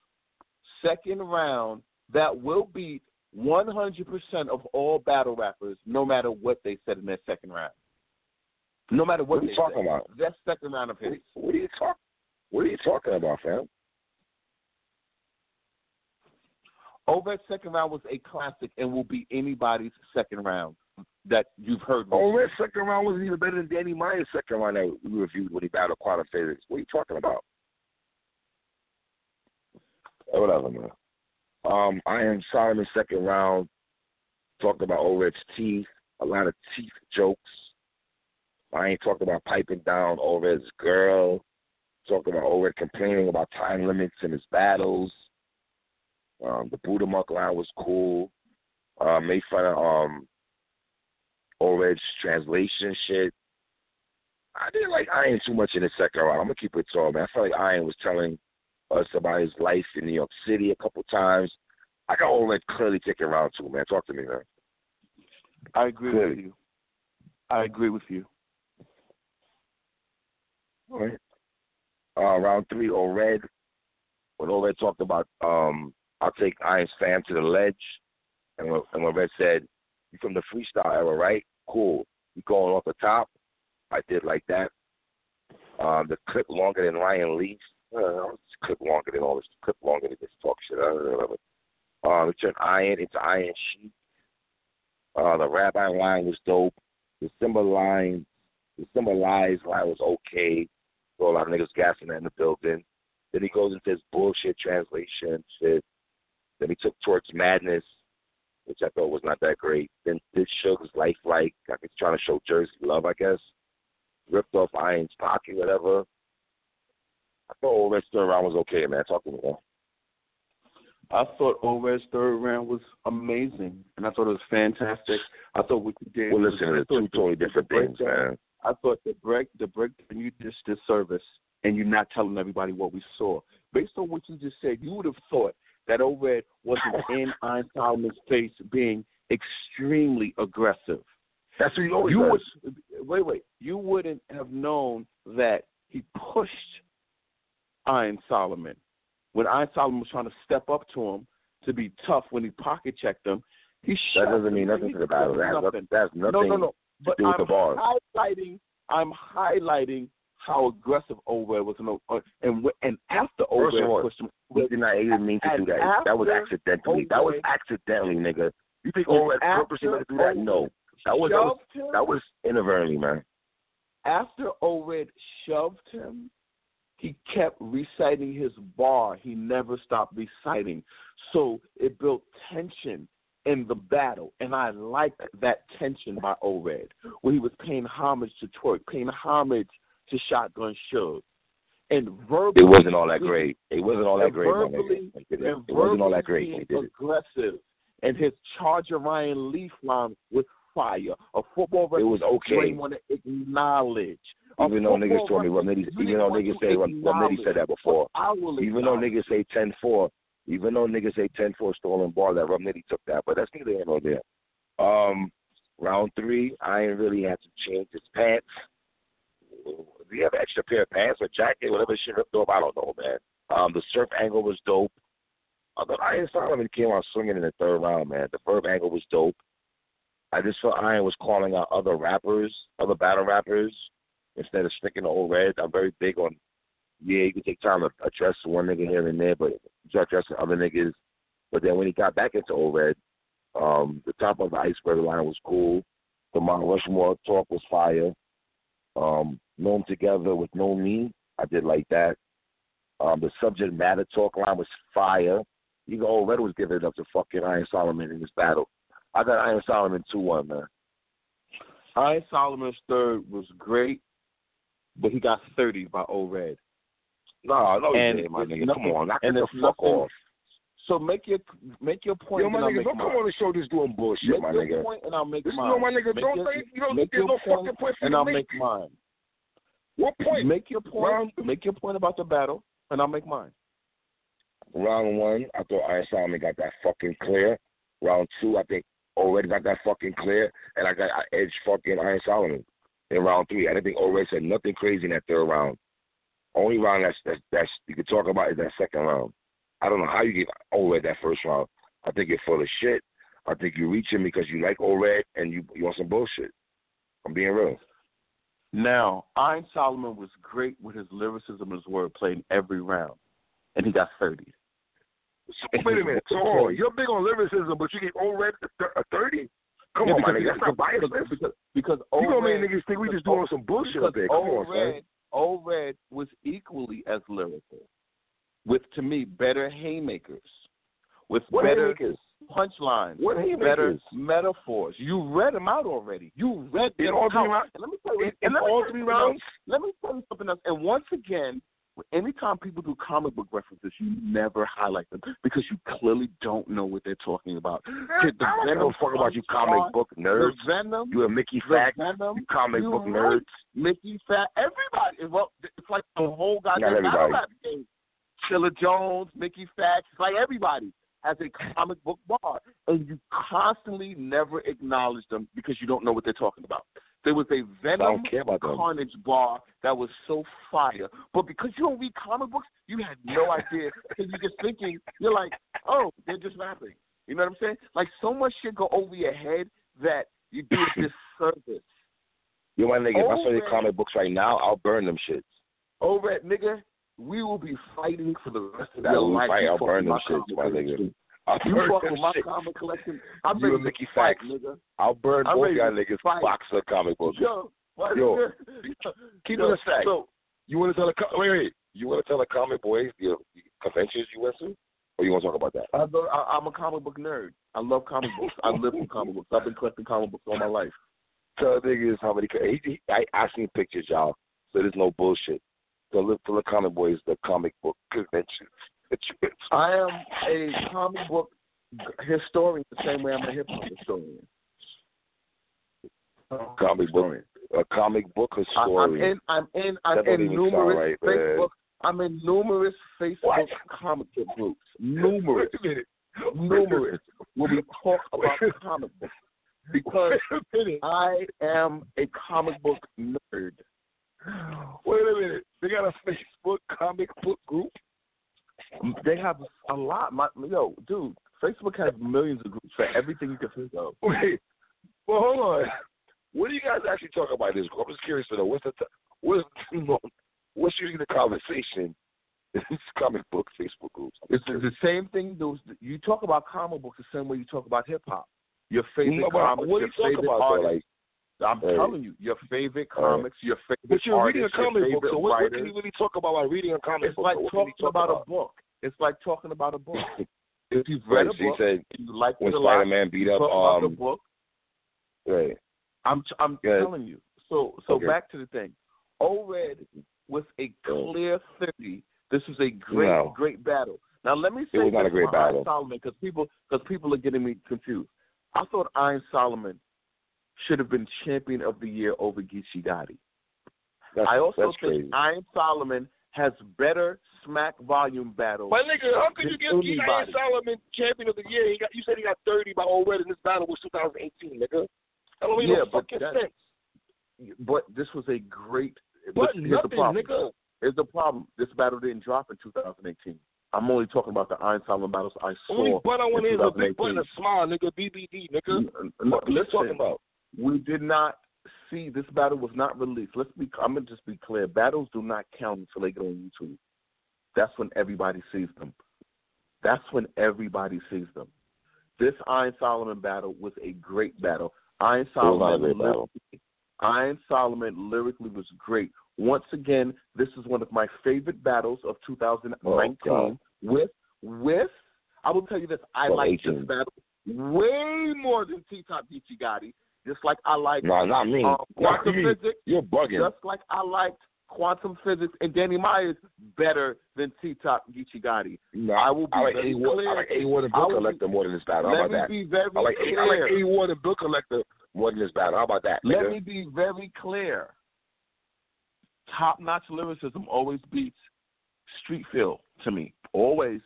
second round that will beat 100% of all battle rappers, no matter what they said in their second round. No matter what, What are they you talking said. about? That second round of his. What are you talking? What are you talking about, fam? O Red's second round was a classic and will be anybody's second round that you've heard. Oh, Red second round wasn't even better than Danny Myers' second round that we reviewed when he battled Quantum Physics. What are you talking about? Oh, Whatever, man. Um, Iron Solomon's second round. Talked about Ored's teeth, a lot of teeth jokes. I ain't talking about piping down Ored's girl. Talking about Ored complaining about time limits in his battles. Um, the Buddha Monk line was cool. Uh, made fun of um, Ored's translation shit. I didn't like Iron too much in the second round. I'm gonna keep it tall, man. I felt like Iron was telling us about his life in New York City a couple times. I got Ored clearly taking round two, man. Talk to me, man. I agree Clearly. with you. I agree with you. All right. Uh, round three, Ored. When Ored talked about, um, I'll take Iron's fam to the ledge, and when, and when Red said, "You from the freestyle era, right? Cool. You going off the top?" I did like that. Um, the clip longer than Ryan Leaf's. Uh, it's clip longer than all this. Clip longer than this talk shit. I don't know. Uh, we turned Iron into Iron Sheik. Uh, the Rabbi line was dope. The symbol line, the symbolized line was okay. So a lot of niggas gassing that in the building. Then he goes into his bullshit translation shit. Then he took Torch Madness, which I thought was not that great. Then did Sugar's Lifelike, like he's trying to show Jersey love, I guess. Ripped off Iron's pocket, whatever. I thought all that third round was okay, man. Talk to me, man. I thought O Red's third round was amazing, and I thought it was fantastic. I thought what you did. Well, listen, I they're two totally different things, man. I thought the break, the breakdown, you just disservice, and you're not telling everybody what we saw. Based on what you just said, you would have thought that O Red wasn't in Iron Solomon's face being extremely aggressive. That's what he always you does. would wait, wait. You wouldn't have known that he pushed Iron Solomon when Iron Solomon was trying to step up to him to be tough when he pocket checked him. He That doesn't mean nothing to the battle. That has nothing. nothing, that has nothing no, no, no. to But do with I'm the bars. highlighting. I'm highlighting how aggressive O Red was, and and and after of pushed him, He did not. even mean to do that. That was accidentally. That was oh, accidentally, nigga. You think And Ored purposely meant to do that? No. That was that was, him, that was inadvertently, man. after Ored shoved him, he kept reciting his bar. He never stopped reciting. So it built tension in the battle. And I liked that tension by Ored, where he was paying homage to Twerk, paying homage to Shotgun Suge. And verbally, It wasn't all that great. It wasn't all that great, verbally, It, it wasn't all that great when he did aggressive. And his Charger Ryan Leaf line was fire. A football It was okay. you want to acknowledge. Even though niggas told me, you even though niggas say Romney said that before. Even though niggas say 10-4, even though niggas say 10-4 stolen ball, that Romney took that, but that's neither here nor there. Um, round three, I ain't really had to change his pants. Do you have an extra pair of pants or jacket, whatever shit ripped off? I don't know, man. Um, the surf angle was dope. I thought Iron Solomon came out swinging in the third round, man. The verb angle was dope. I just felt Iron was calling out other rappers, other battle rappers, instead of sticking to O Red. I'm very big on, yeah, you can take time to address one nigga here and there, but you addressing other niggas. But then when he got back into O Red, um, the top of the iceberg line was cool. The Mount Rushmore talk was fire. Um, know 'em together with no me, I did like that. Um, the subject matter talk line was fire. Even O Red was giving it up to fucking Iron Solomon in this battle. I got Iron Solomon two one, man. Iron Solomon's third was great, but he got 30 by O Red. No, no, And you did, my nigga. nothing- Come on, knock and the fuck nothing- off. So make your make your point. Yo, my nigga, don't mine. come on the show just doing bullshit, Make my your nigga. point and I'll make This is mine. what my nigga Make don't your- think you don't there's no fucking point for and I'll make make. mine. What point? Make your point. Round- Make your point about the battle, and I'll make mine. Round one, I thought Iron Solomon got that fucking clear. Round two, I think O Red got that fucking clear, and I got I edged fucking Iron Solomon in round three. I didn't think O Red said nothing crazy in that third round. Only round that's that's, that's you could talk about is that second round. I don't know how you get Ored that first round. I think you're full of shit. I think you reach him because you like Ored and you you want some bullshit. I'm being real. Now, Iron Solomon was great with his lyricism and his wordplay in every round, and he got 30. So, wait a minute. So you're big on lyricism, but you get Ored a thirty? Come Yeah, on, my. That's not biased. Because, because, because You gonna make niggas think we just doing some bullshit up there. Come on, son. O-Red, O-Red was equally as lyrical, with to me better haymakers, with What better haymakers? Punchlines, What with better haymakers? metaphors. You read them out already. You read In them all out. rounds? And let me tell you, In- and in let all tell three something else. rounds? Let me tell you something else. And once again, anytime people do comic book references, you never highlight them because you clearly don't know what they're talking about. Kid, the I don't give Venom fuck about you punch comic book nerds. The Venom. You a Mickey the Fact. Venom, You comic you book right. nerds. Mickey Factz, everybody. Well, it's like the whole goddamn battle everybody. game. Chilla Jones, Mickey Factz, It's like everybody has a comic book bar, and you constantly never acknowledge them because you don't know what they're talking about. There was a Venom. Carnage bar that was so fire, but because you don't read comic books, you had no idea because you're just thinking you're like, oh, they're just rapping. You know what I'm saying? Like so much shit go over your head that you do a disservice. You my nigga. If I saw your comic books right now, I'll burn them shits. Over at nigga, we will be fighting for the rest of That your life. fight, I'll burn them my shits, my nigga. I'll You fuck with my shits. comic collection. I'm You and Mickey Factz. nigga. I'll burn I'm both y'all niggas fight. boxer comic books. Yo, what- Yo, keep yo, it a stack. So, You want to tell a wait, wait. You want to tell a comic boys your conventions you went to, or you want to talk about that? I, go- I, I'm a comic book nerd. I love comic books. I live for comic books. I've been collecting comic books all my life. Tell niggas how many. He, he, I I seen pictures, y'all. So there's no bullshit. So little the comic boys, the comic book convention that you went. I am a comic book historian the same way I'm a hip hop historian. Comic book, a comic book I, I'm historian. in. I'm in. I'm That in numerous right, man. Facebook. I'm in numerous Facebook What? comic book groups. Numerous, Wait a minute. numerous. Where we talk about comic books because Wait a minute. I am a comic book nerd. Wait a minute. They got a Facebook comic book group. They have a lot. My yo, dude, Facebook has millions of groups for everything you can think of. Wait. Well, hold on. What do you guys actually talk about in this group? I'm just curious to know what's the t- what's what's usually the conversation in these comic book Facebook groups. It's the same thing. Those you talk about comic books the same way you talk about hip hop. Your favorite No, but comics, what your you talk favorite about though? Like, I'm Hey. telling you, your favorite All right. comics, your favorite but you're reading a artists, your comic book, favorite so what, what can you really talk about while reading a comic It's book? like So what can you talking talk about, a book. It's like talking about a book. if you've Right, read a you book said you like when it a lot, Spider Man beat up talk about the um book. right. I'm I'm Go ahead. telling you. So so Okay. back to the thing. O-Red was a clear thirty. This was a great No. great battle. Now let me say was not this a great about Iron battle. Solomon because people because people are getting me confused. I thought Iron Solomon should have been champion of the year over Geechee Gotti. That's, I also think crazy. Iron Solomon has better smack volume battles. But nigga, how could you than give Keith anybody. Solomon champion of the year? He got you said he got thirty by Old Red, and this battle was 2018, nigga. That don't make Yeah, no but fucking that- sense. But this was a great. But here's nothing, the problem. nigga. Here's the problem. This battle didn't drop in 2018. I'm only talking about the Iron Solomon battles I saw. Only butt I want in is a big 2018. butt and a smile, nigga. BBD, nigga. N- What n- you talking about? We did not see this battle was not released. Let's be. I'm gonna just be clear. Battles do not count until they go on YouTube. That's when everybody sees them. That's when everybody sees them. This Iron Solomon battle was a great battle. Iron It was not a Solomon, great battle. lyrically- Iron Solomon lyrically was great. Once again, this is one of my favorite battles of 2019. Oh, with with, I will tell you this: I Oh, like 18. this battle way more than T Top Geechee Gotti. Just like I like No, not me. um, Not quantum me. physics. You're bugging. Just like I liked quantum physics and Danny Myers better than T Top Gotti. No, I will be I like very A clear. I like A Ward and Bill be- Collector more than this battle. How Let about me that? be very I like. A, I like A Ward and Bill Collector more than this battle. How about that? Let nigga? me be very clear. Top notch lyricism always beats street feel to me. Always.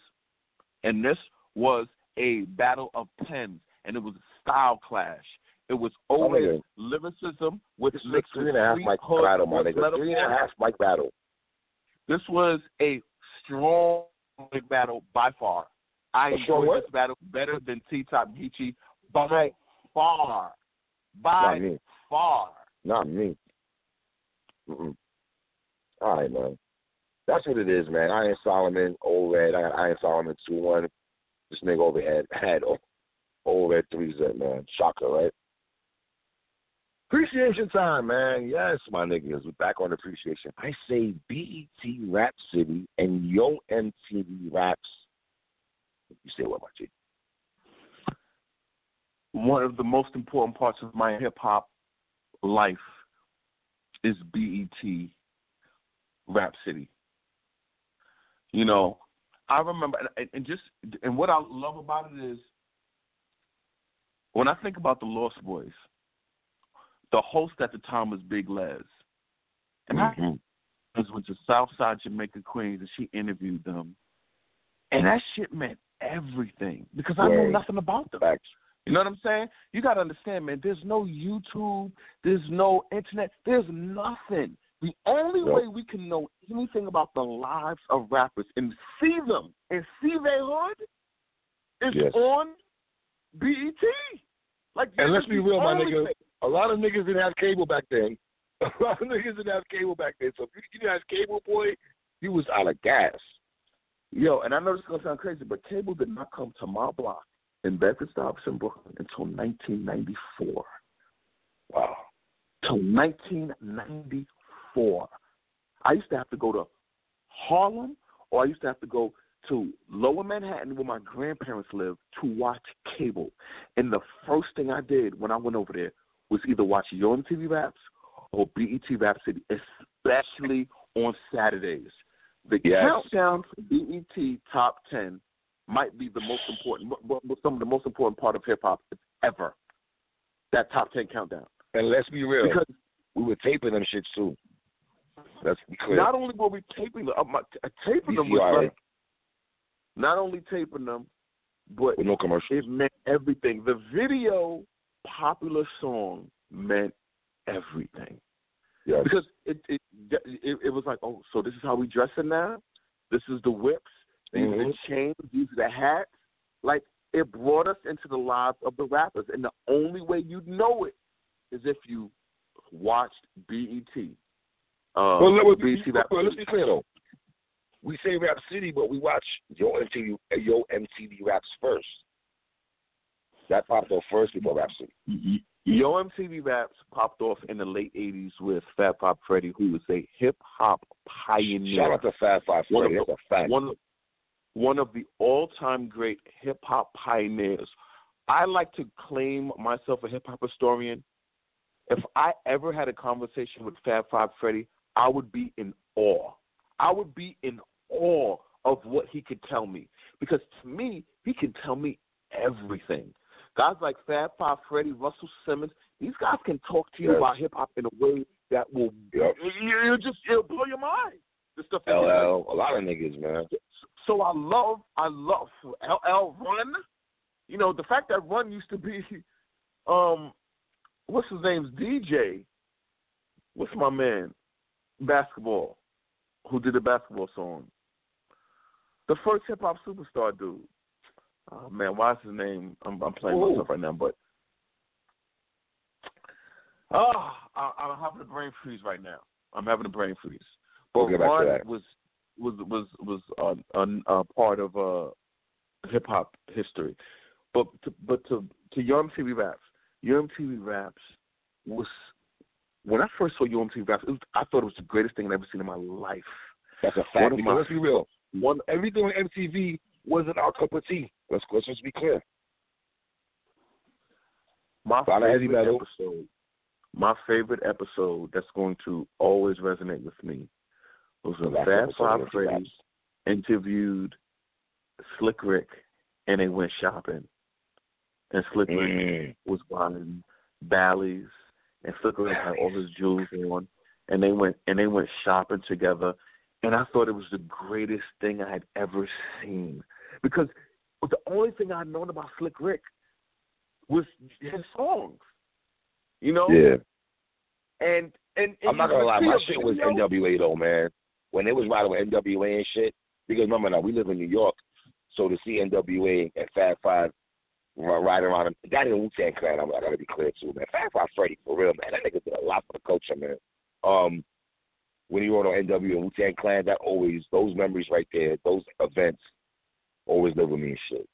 And this was a battle of pens and it was a style clash. It was always lyricism with This is a mixed three and a half mic battle, my nigga. Three and a half mic battle. This was a strong big battle by far. I enjoyed what? this battle better than T Top Geechee by far. By Not far. Not me. Mm-mm. All right, man. That's what it is, man. Iron Solomon, O Red. I got Iron Solomon two one. This nigga over had had O Red three zip, man. Shocker, right? Appreciation time, man. Yes, my niggas. We're back on appreciation. I say BET Rap City and Yo MTV Raps. You say what, my one of the most important parts of my hip hop life is BET Rap City. You know, I remember, and just, and what I love about it is when I think about the Lost Boyz, the host at the time was Big Lez. And I Mhm. was went to Southside Jamaica Queens and she interviewed them. And that shit meant everything because I know Word. nothing about them. Facts. You know what I'm saying? You got to understand, man. There's no YouTube. There's no internet. There's nothing. The only Yep. way we can know anything about the lives of rappers and see them and see their hood is Yes. on BET. Like, And let's be real, my nigga. thing. A lot of niggas didn't have cable back then. A lot of niggas didn't have cable back then. So if you, you didn't have cable, boy, You was out of gas. Yo, and I know this is gonna sound crazy, but cable did not come to my block in Bedford Stuyvesant, Brooklyn until 1994. Wow. Till 1994. I used to have to go to Harlem, or I used to have to go to Lower Manhattan, where my grandparents lived, to watch cable. And the first thing I did when I went over there was either watch Yo MTV Raps or BET Rap City, especially on Saturdays. The Yes. countdown for BET Top 10 might be the most important, some of the most important part of hip hop ever. That Top 10 countdown. And let's be real. Because we were taping them shits too. Let's be clear. not only were we taping them, uh, uh, taping them was like, not only taping them, but with no commercials. it meant everything. The video popular song meant everything. Yes. Because it it, it it was like, oh, so this is how we dressing now. This is the whips. These are the Mhm. chains. These are the hats. Like it brought us into the lives of the rappers, and the only way you'd know it is if you watched BET. Uh, well, let, BET be, Rap well, let's be clear though. We say Rap City, but we watch Yo MTV, uh, Yo MTV Raps first. That popped off first before Rap City. Yo MTV Raps popped off in the late '80s with Fat Pop Freddy, who was a hip hop pioneer. Shout out to Fat One Freddy. of That's a fact. one one of the all time great hip hop pioneers. I like to claim myself a hip hop historian. If I ever had a conversation with Fab Five Freddy, I would be in awe. I would be in awe of what he could tell me. Because to me, he can tell me everything. Guys like Fab Five, Freddy, Russell Simmons. These guys can talk to you Yes. about hip hop in a way that will Yep. just it'll blow your mind. The stuff LL, a lot of niggas, man. so I love, I love LL Run. You know, the fact that Run used to be, um, what's his name's DJ? What's my man? Basketball, who did the basketball song? The first hip hop superstar dude. Oh man, why is his name? I'm, I'm playing Ooh. myself right now, but oh, I, I'm having a brain freeze right now. I'm having a brain freeze. But We'll get back to Run that. was was was was a, a, a part of uh, hip hop history. But to, but to to Yo MTV Raps, Yo MTV Raps was when I first saw Yo MTV Raps, it was, I thought it was the greatest thing I've ever seen in my life. That's a One fact. of my- let's be real. Mm-hmm. One everything on MTV wasn't our cup of tea. Let's let's just be clear. My A lot of heavy favorite episode, my favorite episode that's going to always resonate with me was when Fab Five Freddy interviewed Slick Rick, and they went shopping, and Slick Rick Mm. was buying Bally's, and Slick Rick had all his jewels on, and they went and they went shopping together, and I thought it was the greatest thing I had ever seen because the only thing I'd known about Slick Rick was his songs, you know, Yeah. and and, and I'm not gonna lie, my shit was video- NWA though, man. When it was riding with NWA and shit, because remember now we live in New York, so to see NWA and Fab Five ri- riding around, that in Wu Tang Clan, I gotta be clear too, man. Fab Five Freddy for real, man. That nigga did a lot for the culture, man. Um, when he rode on NWA and Wu Tang Clan, that always those memories right there, those events, always live with me and shit.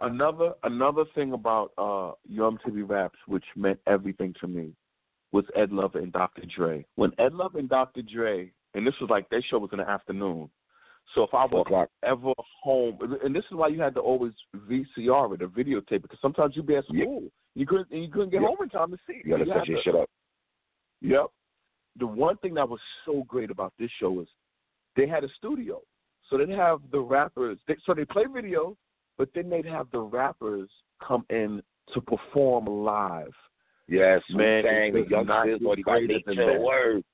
Another another thing about uh Yo MTV Raps, which meant everything to me, was Ed Lover and Dr. Dre. When Ed Lover and Dr. Dre, and this was like their show was in the afternoon, so if I was ever home, and this is why you had to always VCR it or videotape it, because sometimes you'd be at Yeah. school, you couldn't and you couldn't get Yeah. home in time to see. it. You gotta So set your to- shit up. Yep. The one thing that was so great about this show is they had a studio. So they'd have the rappers. They, so they play video, but then they'd have the rappers come in to perform live. Yes, Man, it the does young not get or greater than that. word.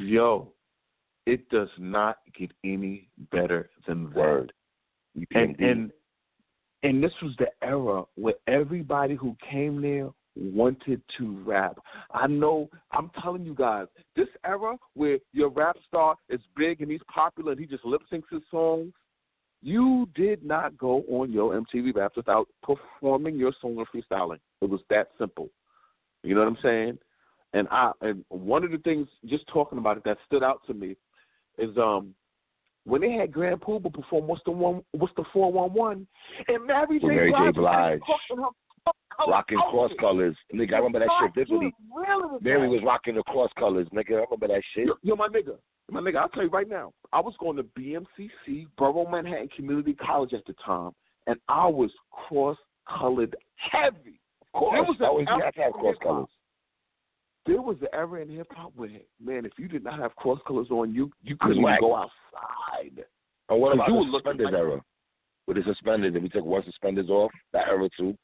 Yo, it does not get any better than that. Word. And and and this was the era where everybody who came there wanted to rap. I know I'm telling you guys, this era where your rap star is big and he's popular and he just lip syncs his songs, you did not go on your MTV Raps without performing your song or freestyling. It was that simple. You know what I'm saying? And I and one of the things just talking about it that stood out to me is um when they had Grand Puba perform what's the one what's the four one one and Mary J. Mary J. Blige, Blige. Was color rocking cross outfit. colors. Nigga, I remember that shit vividly. Really Mary was rocking the cross colors, nigga. I remember that shit. Yo, yo, my nigga, my nigga, I'll tell you right now. I was going to BMCC, Borough Manhattan Community College at the time, and I was cross colored heavy. Of course, There was that an was you era have to have in cross hip-hop. colors. There was an era in hip hop where, man, if you did not have cross colors on, you you couldn't even go outside. And what 'Cause about you the would look suspenders like- era? With the suspenders, and we took one suspenders off, that era too.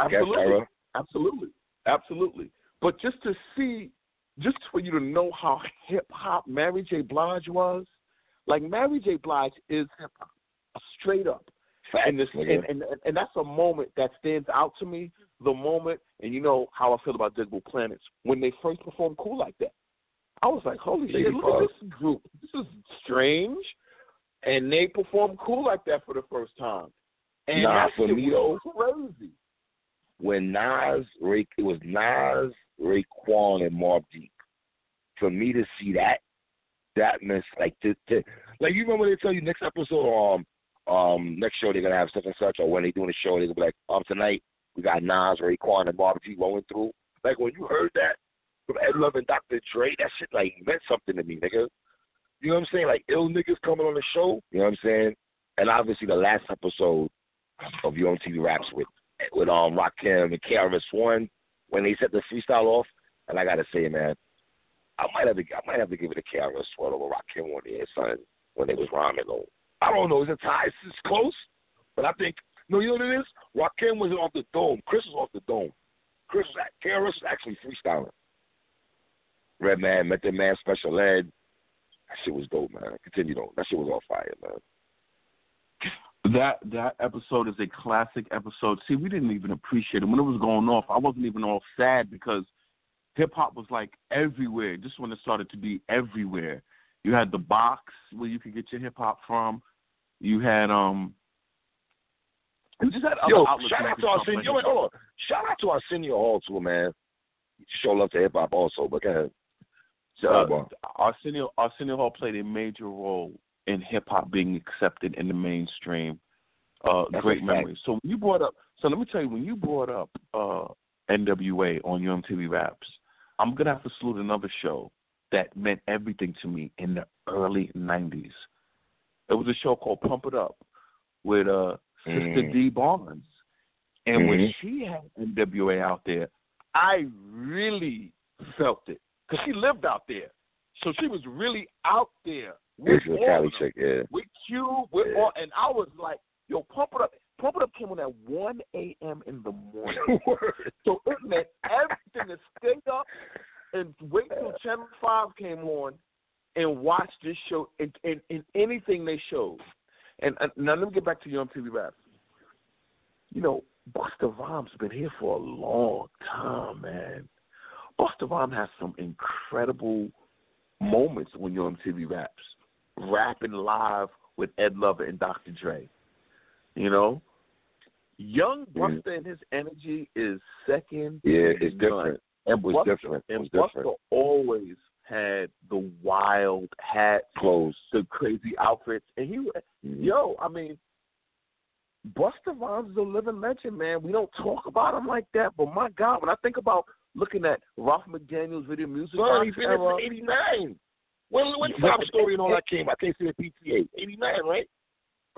Absolutely. Absolutely. Absolutely. But just to see, just for you to know how hip hop Mary J. Blige was, like Mary J. Blige is hip hop, straight up. And, this, and, and and that's a moment that stands out to me. The moment, and you know how I feel about Digable Planets when they first performed "Cool" like that. I was like, "Holy shit! Look Bug. at this group. This is strange." And they performed "Cool" like that for the first time. And Nah, that for shit me, was crazy. When Nas, it was Nas, Raekwon, and Mobb Deep. For me to see that, that meant like to, to like you remember they tell you next episode, um, um, next show they're gonna have such and such, or when they doing the show they're gonna be like, um, tonight we got Nas, Raekwon, and Mobb Deep rolling through. Like when you heard that from Ed Love and Dr. Dre, that shit like meant something to me, nigga. You know what I'm saying? Like ill niggas coming on the show. You know what I'm saying? And obviously the last episode of Yo TV Raps with with um Rakim and KRS One when they set the freestyle off. And I gotta say, man, I might have to I might have to give it to KRS One over Rakim one there, son, when they was rhyming though. I don't know, is it tie? It's close, but I think No, you know what it is? Rakim was off the dome. Chris was off the dome. Chris was at KRS was actually freestyling. Red Redman, Method Man, Special Ed. That shit was dope, man. Continue though. That shit was on fire, man. That that episode is a classic episode. See, we didn't even appreciate it when it was going off. I wasn't even all sad because hip hop was like everywhere. Just when it started to be everywhere, you had the box where you could get your hip hop from. You had um. You just had other Yo, outlets shout out to senior. Yo, wait, hold on. Shout out to our senior hall too, man. Show love to hip hop also, but go ahead. Uh, Arsenio Arsenio Hall played a major role in hip hop being accepted in the mainstream. Uh, great memories. So when you brought up, so let me tell you, when you brought up uh, NWA on Yo MTV Raps, I'm gonna have to salute another show that meant everything to me in the early '90s. It was a show called Pump It Up with uh, Sister Mm. Dee Barnes, and when Mhm. she had NWA out there, I really felt it because she lived out there, so she was really out there This is a all Cali chick, yeah. with Q, with Yeah. all, and I was like, "Yo, Pump It Up." Pump It Up came on at 1 a.m. in the morning. So it meant everything to stay up and wait till Channel 5 came on and watch this show and, and, and anything they showed. And, and now let me get back to you on TV Raps. You know, Busta Rhymes been here for a long time, man. Busta Rhymes has some incredible moments when you're on TV Raps. Rapping live with Ed Lover and Dr. Dre. You know? Young Busta and his energy is second. Yeah, it's none. different. And It was Busta, different. It And was Busta different. always had the wild hats, Clothes. the crazy outfits, and he, Mhm. yo, I mean, Busta Rhymes is a living legend, man. We don't talk about him like that, but my God, when I think about looking at Ralph McDaniel's video music Son, he's been era, since '89. When when Top Story and all that came, I can't see the PTA. '89, right?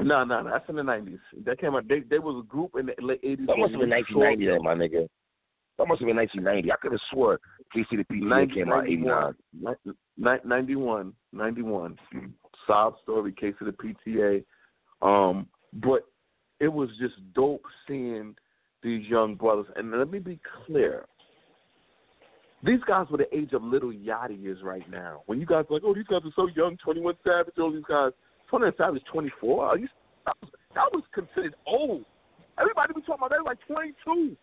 no, no, no, that's in the nineties. That came out. They, they was a group in the late eighties. That must have been 1990, then, my nigga. That must have been 1990. I could have swore KC the PTA came out '89. 91, 91. Sob story, case of the PTA. Um, but it was just dope seeing these young brothers. And let me be clear. These guys were the age of Lil Yachty is right now. When you guys are like, oh, these guys are so young, 21 Savage, all these guys. 21 Savage, 24. Are you, that, was, that was considered old. Everybody be talking about they were like 22.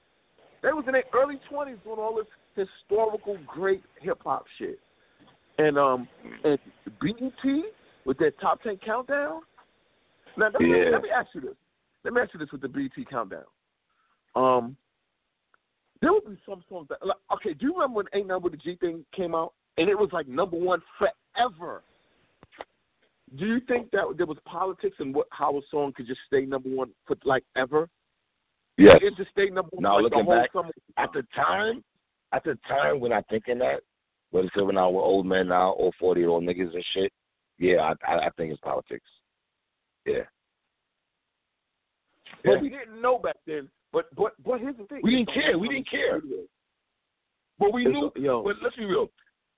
They was in their early 20s doing all this historical great hip hop shit. And um and BET with their top 10 countdown. Now let me, Yeah. let me ask you this. Let me ask you this with the BET countdown. Um, there would be some songs that, like, okay, do you remember when Ain't Number the G thing came out? And it was like number one forever. Do you think that there was politics and what how a song could just stay number one for like ever? Yes. It just stayed number one Now like looking whole back, summer. at the time, at the time when I thinking that, but it's when now we're old men now, old forty year old niggas and shit, yeah, I, I I think it's politics. Yeah. But Yeah. we didn't know back then. But but but here's the thing. We didn't care. We didn't care. But we knew. Yo. But let's be real.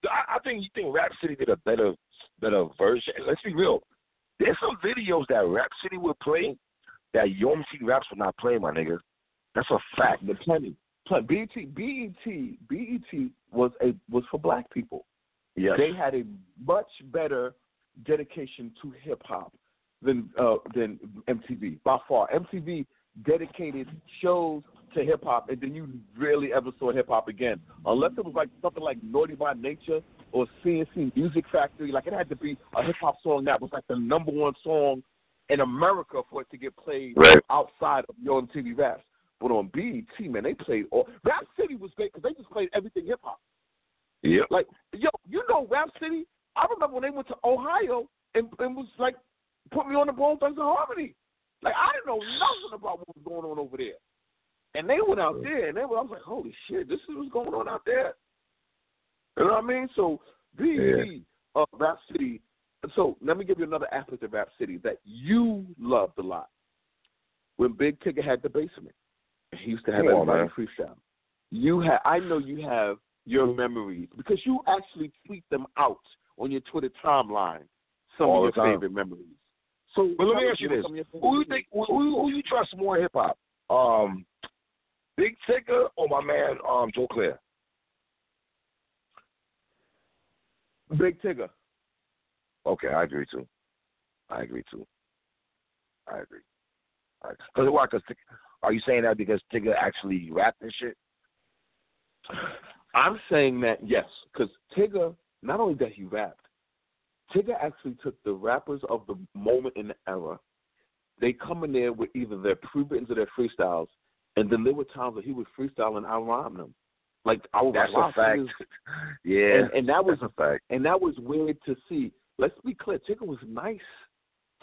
I, I think you think Rap City did a better better version. Let's be real. There's some videos that Rap City would play that Yom City Raps would not play, my nigga. That's a fact. The plenty. Plen- BET BET BET was a was for black people. Yes. They had a much better dedication to hip hop than uh, than MTV by far. MTV dedicated shows to hip hop, and then you rarely ever saw hip hop again, unless it was like something like Naughty by Nature or C+C Music Factory. Like it had to be a hip hop song that was like the number one song in America for it to get played Right. outside of your MTV Raps. But on BET, man, they played all. Rap City was great because they just played everything hip hop. Yep. Like, yo, you know Rap City? I remember when they went to Ohio and, and was like, put me on the Bone Thugs-n-Harmony. Like, I didn't know nothing about what was going on over there. And they went out there, and they were, I was like, holy shit, this is what's going on out there. You know what I mean? So, BET, uh, Rap City. So, let me give you another aspect of Rap City that you loved a lot. When Big Tigger had the basement, he used to have Come on, everybody man. freestyle. You have, I know you have your memories because you actually tweet them out on your Twitter timeline. Some All of your favorite memories. So, But let me ask you this: Who you think? Who, who, you trust more in hip hop? Um, Big Tigger or my man um Joe Clair? Big Tigger. Okay, I agree too. I agree too. I agree. Because why? Because are you saying that because Tigger actually rapped and shit? I'm saying that yes, because Tigger not only that he rapped, Tigger actually took the rappers of the moment in the era. They come in there with either their pre-writtens or their freestyles, and then there were times that he would freestyle and I rhyme them. Like I was That's like, wow, a fact. Yeah, and, and that was that's a fact. and that was weird to see. Let's be clear, Tigger was nice.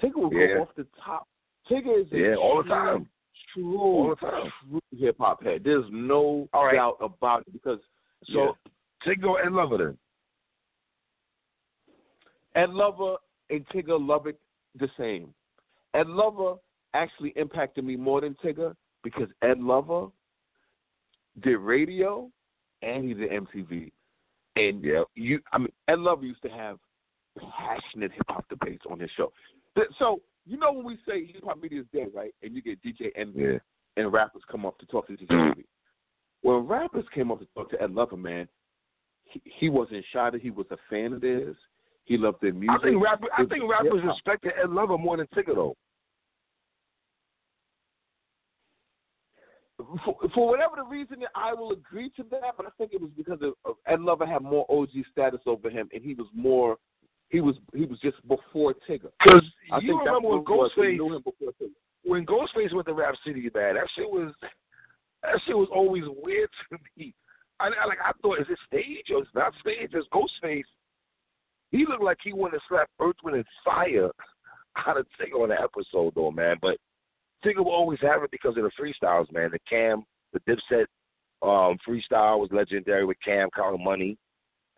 Tigger would Yeah. go off the top. Tigger is a Yeah, all the true, time. true, All the time. true hip hop head. There's no right. doubt about it because So Tigger and Lover then. Ed Lover and Tigger love it the same. Ed Lover actually impacted me more than Tigger because Ed Lover did radio and he did MTV. And Yeah. you, I mean, Ed Lover used to have passionate hip hop debates on his show. So you know when we say hip hop media is dead, right? And you get DJ Envy Yeah. and rappers come up to talk to DJ Mm. Envy. When rappers came up to talk to Ed Lover, man, he, he wasn't shy that he was a fan of theirs. He loved their music. I think rapper, I think rappers hip-hop. respected Ed Lover more than Tigger though. for, for whatever the reason, I will agree to that. But I think it was because of, of Ed Lover had more OG status over him, and he was more. He was he was just before Tigger. Because I you think remember when what it was. We Ghostface knew him before Tigger. when Ghostface went to Rap City, man, that shit was that shit was always weird to me. I, I like I thought, is it stage or it's not stage? Is Ghostface. He looked like he wanted to slap Earth, Wind, and Fire out of Tigger on the episode, though, man. But Tigger will always have it because of the freestyles, man. The Cam, the Dipset um, freestyle was legendary with Cam, Count Money.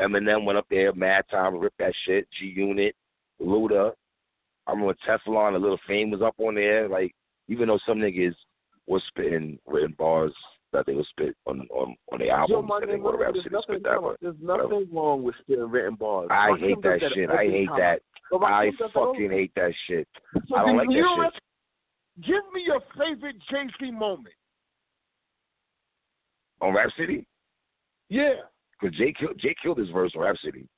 Eminem went up there, Mad Time, ripped that shit. G Unit, Luda. I remember Teflon, a little fame was up on there. Like, even though some niggas was spitting written bars that they would spit on on on the Yo, albums my and they nigga, to Rap there's and nothing, spit that. There's nothing wrong with spitting written bars. I hate that shit. I hate time. that. But I that fucking hate that shit. So I don't like that shit. Give me your favorite Jay-Z moment. On Rap City? Yeah. Because Jay killed, Jay killed his verse on Rap City.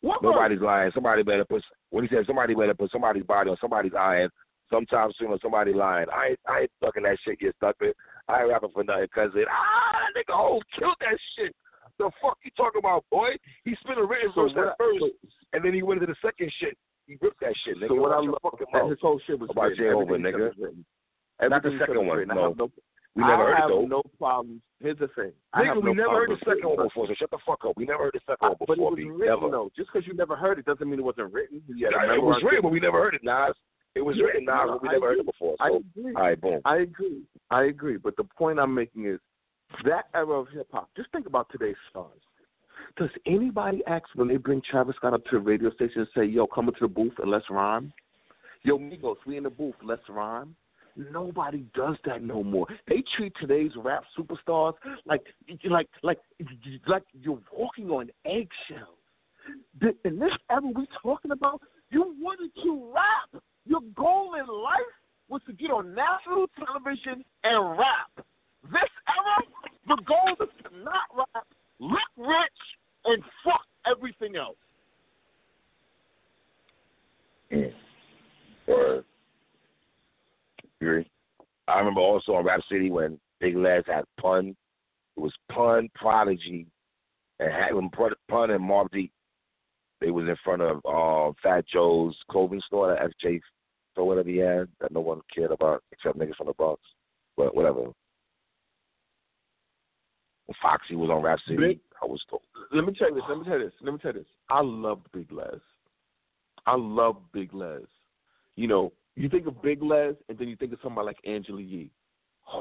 What Nobody's lying. Somebody better put when he said somebody better put somebody's body on somebody's iron Sometimes soon somebody lying. I ain't I ain't fucking that shit get stuck with. I ain't rapping for nothing it ah that nigga oh killed that shit. The fuck you talking about, boy? He spit a written So verse at first, so- and then he went into the second shit. He ripped that shit, nigga. So what I love, fucking that his whole shit was About written. Jehovah, Everything he said nigga. Not the Everything he said second one, written. No. no. We never I heard it have though. no problems. Here's the thing. I Nigga, we no never heard the second one before, so shut the fuck up. We never heard the second one before. But it was B. written Never. though. Just because you never heard it doesn't mean it wasn't written. You had to Yeah, it was written, but we never heard it, Nas. It was Yeah, written, Nas, no, we never heard it before. I agree. all right, boom. I agree. I agree. But the point I'm making is that era of hip hop. Just think about today's stars. Does anybody ask when they bring Travis Scott up to the radio station and say, "Yo, come into the booth and let's rhyme"? Yo, Migos, we in the booth, let's rhyme. Nobody does that no more. They treat today's rap superstars like, like, like, like you're walking on eggshells. In this era we talking about, you wanted to rap. Your goal in life was to get on national television and rap. This era, the goal is to not rap, look rich, and fuck everything else. Mm. Agree. I remember also on Rap City when Big Lez had Pun. It was Pun, Prodigy, and had when Pun and Mobb Deep. They was in front of um, Fat Joe's clothing store, at FJ store, whatever he had, that no one cared about except niggas from the Bronx. But whatever. When Foxy was on Rap City, Big- I was told. Let me tell you this. Let me tell you this. Let me tell you this. I love Big Lez. I love Big Lez. You know, you think of Big Lez, and then you think of somebody like Angela Yee.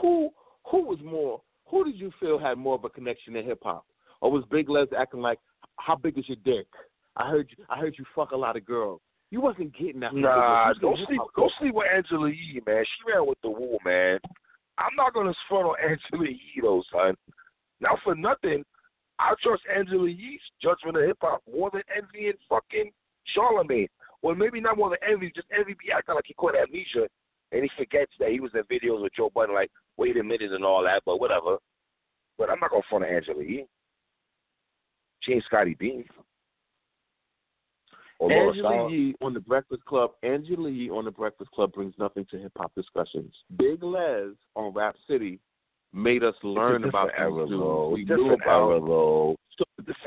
Who who was more? Who did you feel had more of a connection to hip hop, or was Big Lez acting like, "How big is your dick? I heard you. I heard you fuck a lot of girls." You wasn't getting that. Nah, You was don't getting sleep. hip-hop. Sleep with Angela Yee, man. She ran with the woo, man. I'm not gonna front on Angela Yee though, son. Not for nothing. I trust Angela Yee's judgment of hip hop more than Envy and fucking Charlemagne. Well, maybe not more than envy, just envy be acting like he caught amnesia and he forgets that he was in videos with Joe Budden, like, wait a minute and all that, but whatever. But I'm not gonna front on Angela Yee. She ain't Scottie Beam. Or Angela Yee on the Breakfast Club. Angela Yee on the Breakfast Club brings nothing to hip hop discussions. Big Lez on Rap City made us learn about era, though. We knew about era, though. so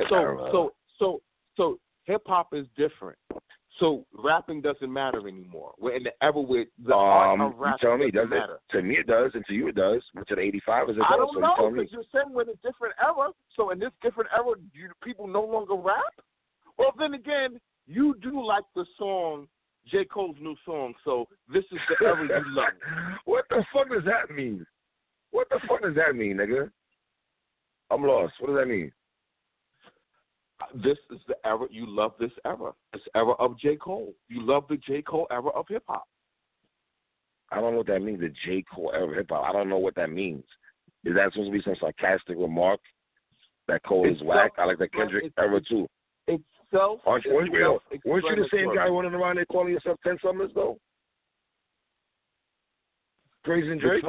so era. so so so hip hop is different. So rapping doesn't matter anymore. We're in the era where the art Um, of you rap tell me, doesn't does it? To me, it does, and to you, it does. But to the 85 is it I does. don't so you know tell me. because you're saying we're in a different era. So in this different era, you, people no longer rap. Well, then again, you do like the song J Cole's new song. So this is the era you love. what the fuck does that mean? What the fuck does that mean, nigga? I'm lost. What does that mean? This is the era you love. This era, this era of J Cole. You love the J Cole era of hip hop. I don't know what that means. The J Cole era of hip hop. I don't know what that means. Is that supposed to be some sarcastic remark that Cole It's is whack? I like the Kendrick era too. It's self. Aren't you, weren't, you, weren't you the same guy running around there calling yourself Ten Summers though? Praising The Drake.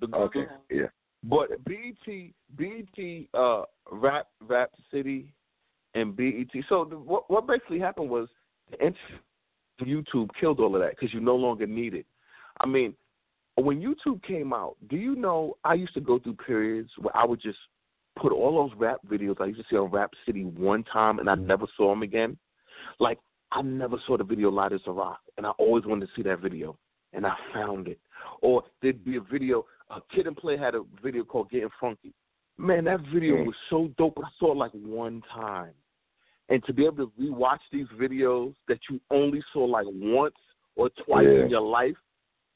The Okay, yeah. But BET, BET, uh, Rap, Rap City, and BET. So the, what what basically happened was the YouTube killed all of that because you no longer need it. I mean, when YouTube came out, do you know I used to go through periods where I would just put all those rap videos I used to see on Rap City one time and I never saw them again. Like I never saw the video Light as a Rock, and I always wanted to see that video, and I found it. Or there'd be a video. A Kid 'n Play had a video called Getting Funky. Man, that video Mm. was so dope, but I saw it like one time. And to be able to rewatch these videos that you only saw like once or twice Yeah. in your life,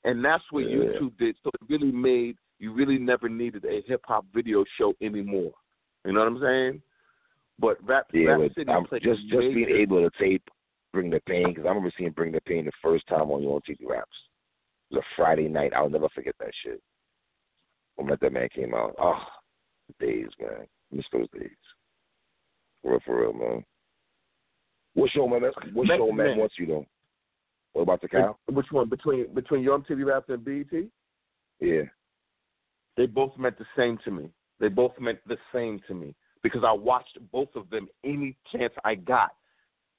and that's what Yeah. YouTube did. So it really made you really never needed a hip hop video show anymore. You know what I'm saying? But Rap, Yeah, Rap City I'm played just just being able to tape Bring the Pain because I remember seeing Bring the Pain the first time on your TV Raps. It was a Friday night. I'll never forget that shit. When that man came out, oh, days, man, miss those days. For real, for real, man. What show, man? What Next show, man, man. wants you though? What about the cow? Which one between between Your MTV Raps and BET? Yeah. They both meant the same to me. They both meant the same to me because I watched both of them any chance I got.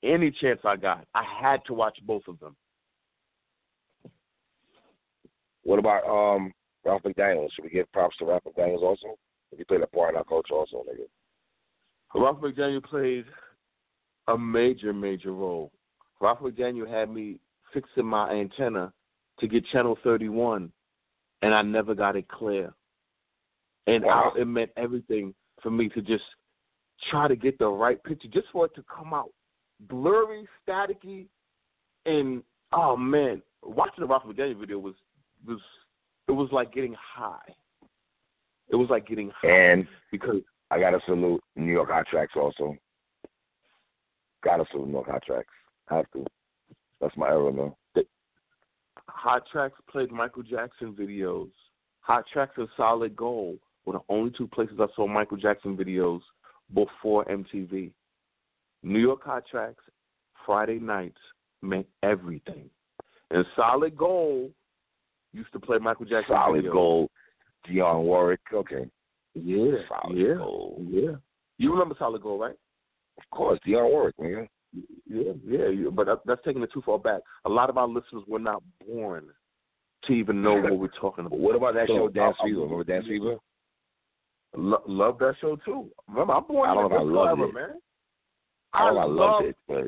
Any chance I got, I had to watch both of them. What about um Ralph McDaniels? Should we give props to Ralph McDaniels also? He played a part in our culture also, nigga. Ralph McDaniel played a major, major role. Ralph McDaniel had me fixing my antenna to get channel 31, and I never got it clear. And Wow. I, it meant everything for me to just try to get the right picture, just for it to come out blurry, staticky, and oh man, watching the Ralph McDaniel video was was it was like getting high. It was like getting high And because I gotta salute New York Hot Tracks also. Gotta salute New York Hot Tracks. Have to. That's my era, man. Hot Tracks played Michael Jackson videos. Hot Tracks and Solid Gold were the only two places I saw Michael Jackson videos before MTV. New York Hot Tracks, Friday nights meant everything. And Solid Gold used to play Michael Jackson Solid videos. Gold, Dionne Warwick. Okay. Yeah, Solid yeah, Gold. yeah. You remember Solid Gold, right? Of course, Dionne Warwick, man. Yeah, yeah, yeah. But that, that's taking it too far back. A lot of our listeners were not born to even know what we're talking about. What about that So, show Dance Fever? Remember Dance Fever? Lo- love that show too. Remember, I'm born I don't in I the loved era, it. man. I don't I loved love- it, but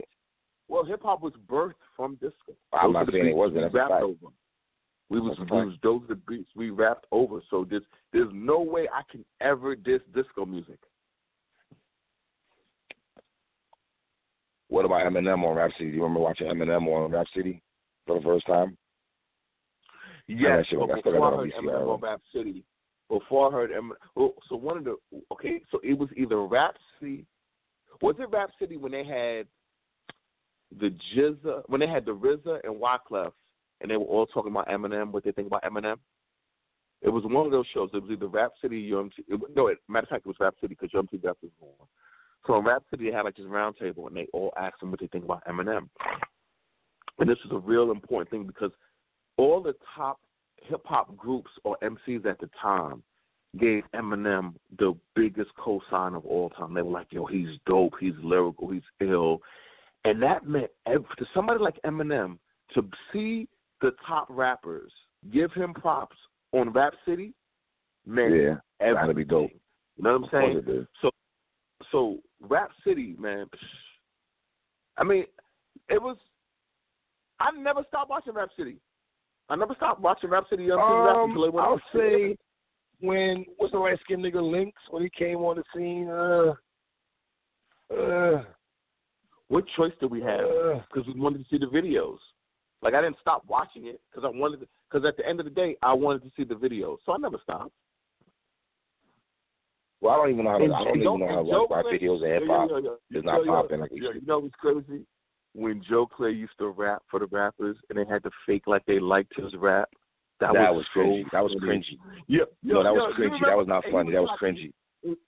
Well, hip hop was birthed from disco. I'm not saying it wasn't. We That's a over. We was, we was those the beats we rapped over. So there's there's no way I can ever diss disco music. what about Eminem on Rap City? Do you remember watching Eminem on Rap City for the first time? Yes, that shit- but I still got I that on heard VCR. Eminem on Rap City, before I heard Eminem, oh, so one of the okay, so it was either Rap City, was it Rap City when they had the GZA, when they had the RZA and Wyclef, and they were all talking about Eminem, what they think about Eminem. It was one of those shows. It was either Rap City UMT. It, no, it, matter of fact, it was Rap City because UMT Rap was on. So in Rap City, they had like this round table, and they all asked them what they think about Eminem. and this is a real important thing because all the top hip hop groups or MCs at the time gave Eminem the biggest cosign of all time. They were like, "Yo, he's dope. He's lyrical. He's ill," and that meant every, to somebody like Eminem to see the top rappers give him props on Rap City meant Yeah, everything. gotta be dope. You know what I'm saying? So, so Rap City, man. I mean, it was. I never stopped watching Rap City. I never stopped watching Rap City Young City Rap Um, until it went I'll off. say when what's the light skinned nigga Lynx when he came on the scene. Uh, uh, What choice did we have? uh, Because we wanted to see the videos. Like I didn't stop watching it because I wanted. Because at the end of the day, I wanted to see the videos, so I never stopped. well, I don't even know how to, I don't and even know how and to watch rap Clay- videos and hip hop. yo, yo, It's not yo, popping like yo, You know what's crazy? When Joe Clay used to rap for the rappers and they had to fake like they liked his rap, that, That was, was so cringy. That was cringy. Yeah, yo, No, that yo, was cringy. That was not funny. That was try- cringy.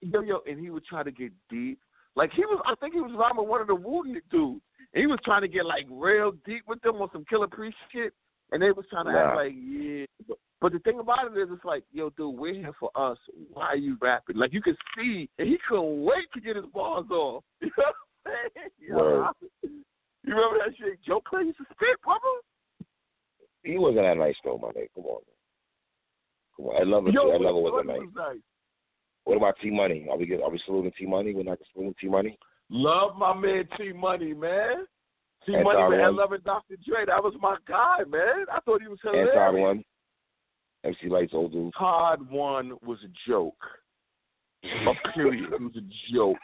Yo, yo, and he would try to get deep. Like he was, I think he was rhyming with one of the Wooden dudes. And he was trying to get like real deep with them on some Killah Priest shit, and they was trying to act like, yeah. But, but the thing about it is, it's like, yo, dude, we're here for us. Why are you rapping? Like you could see, and he couldn't wait to get his bars off. You know what I'm saying? Word. You remember that shit? Joe Clay used to spit, brother. He wasn't that nice though, my nigga. Come on. Come on. I love it. Yo, I love it. Wasn't nice. nice? What about T Money? Are we get, are we saluting T Money? We're not saluting T Money. Love my man T Money, man. T Money man, one. Love Dr. Dre. That was my guy, man. I thought he was hilarious. Anton one. MC Lights old dude. Todd one was a joke. A period. He was a joke.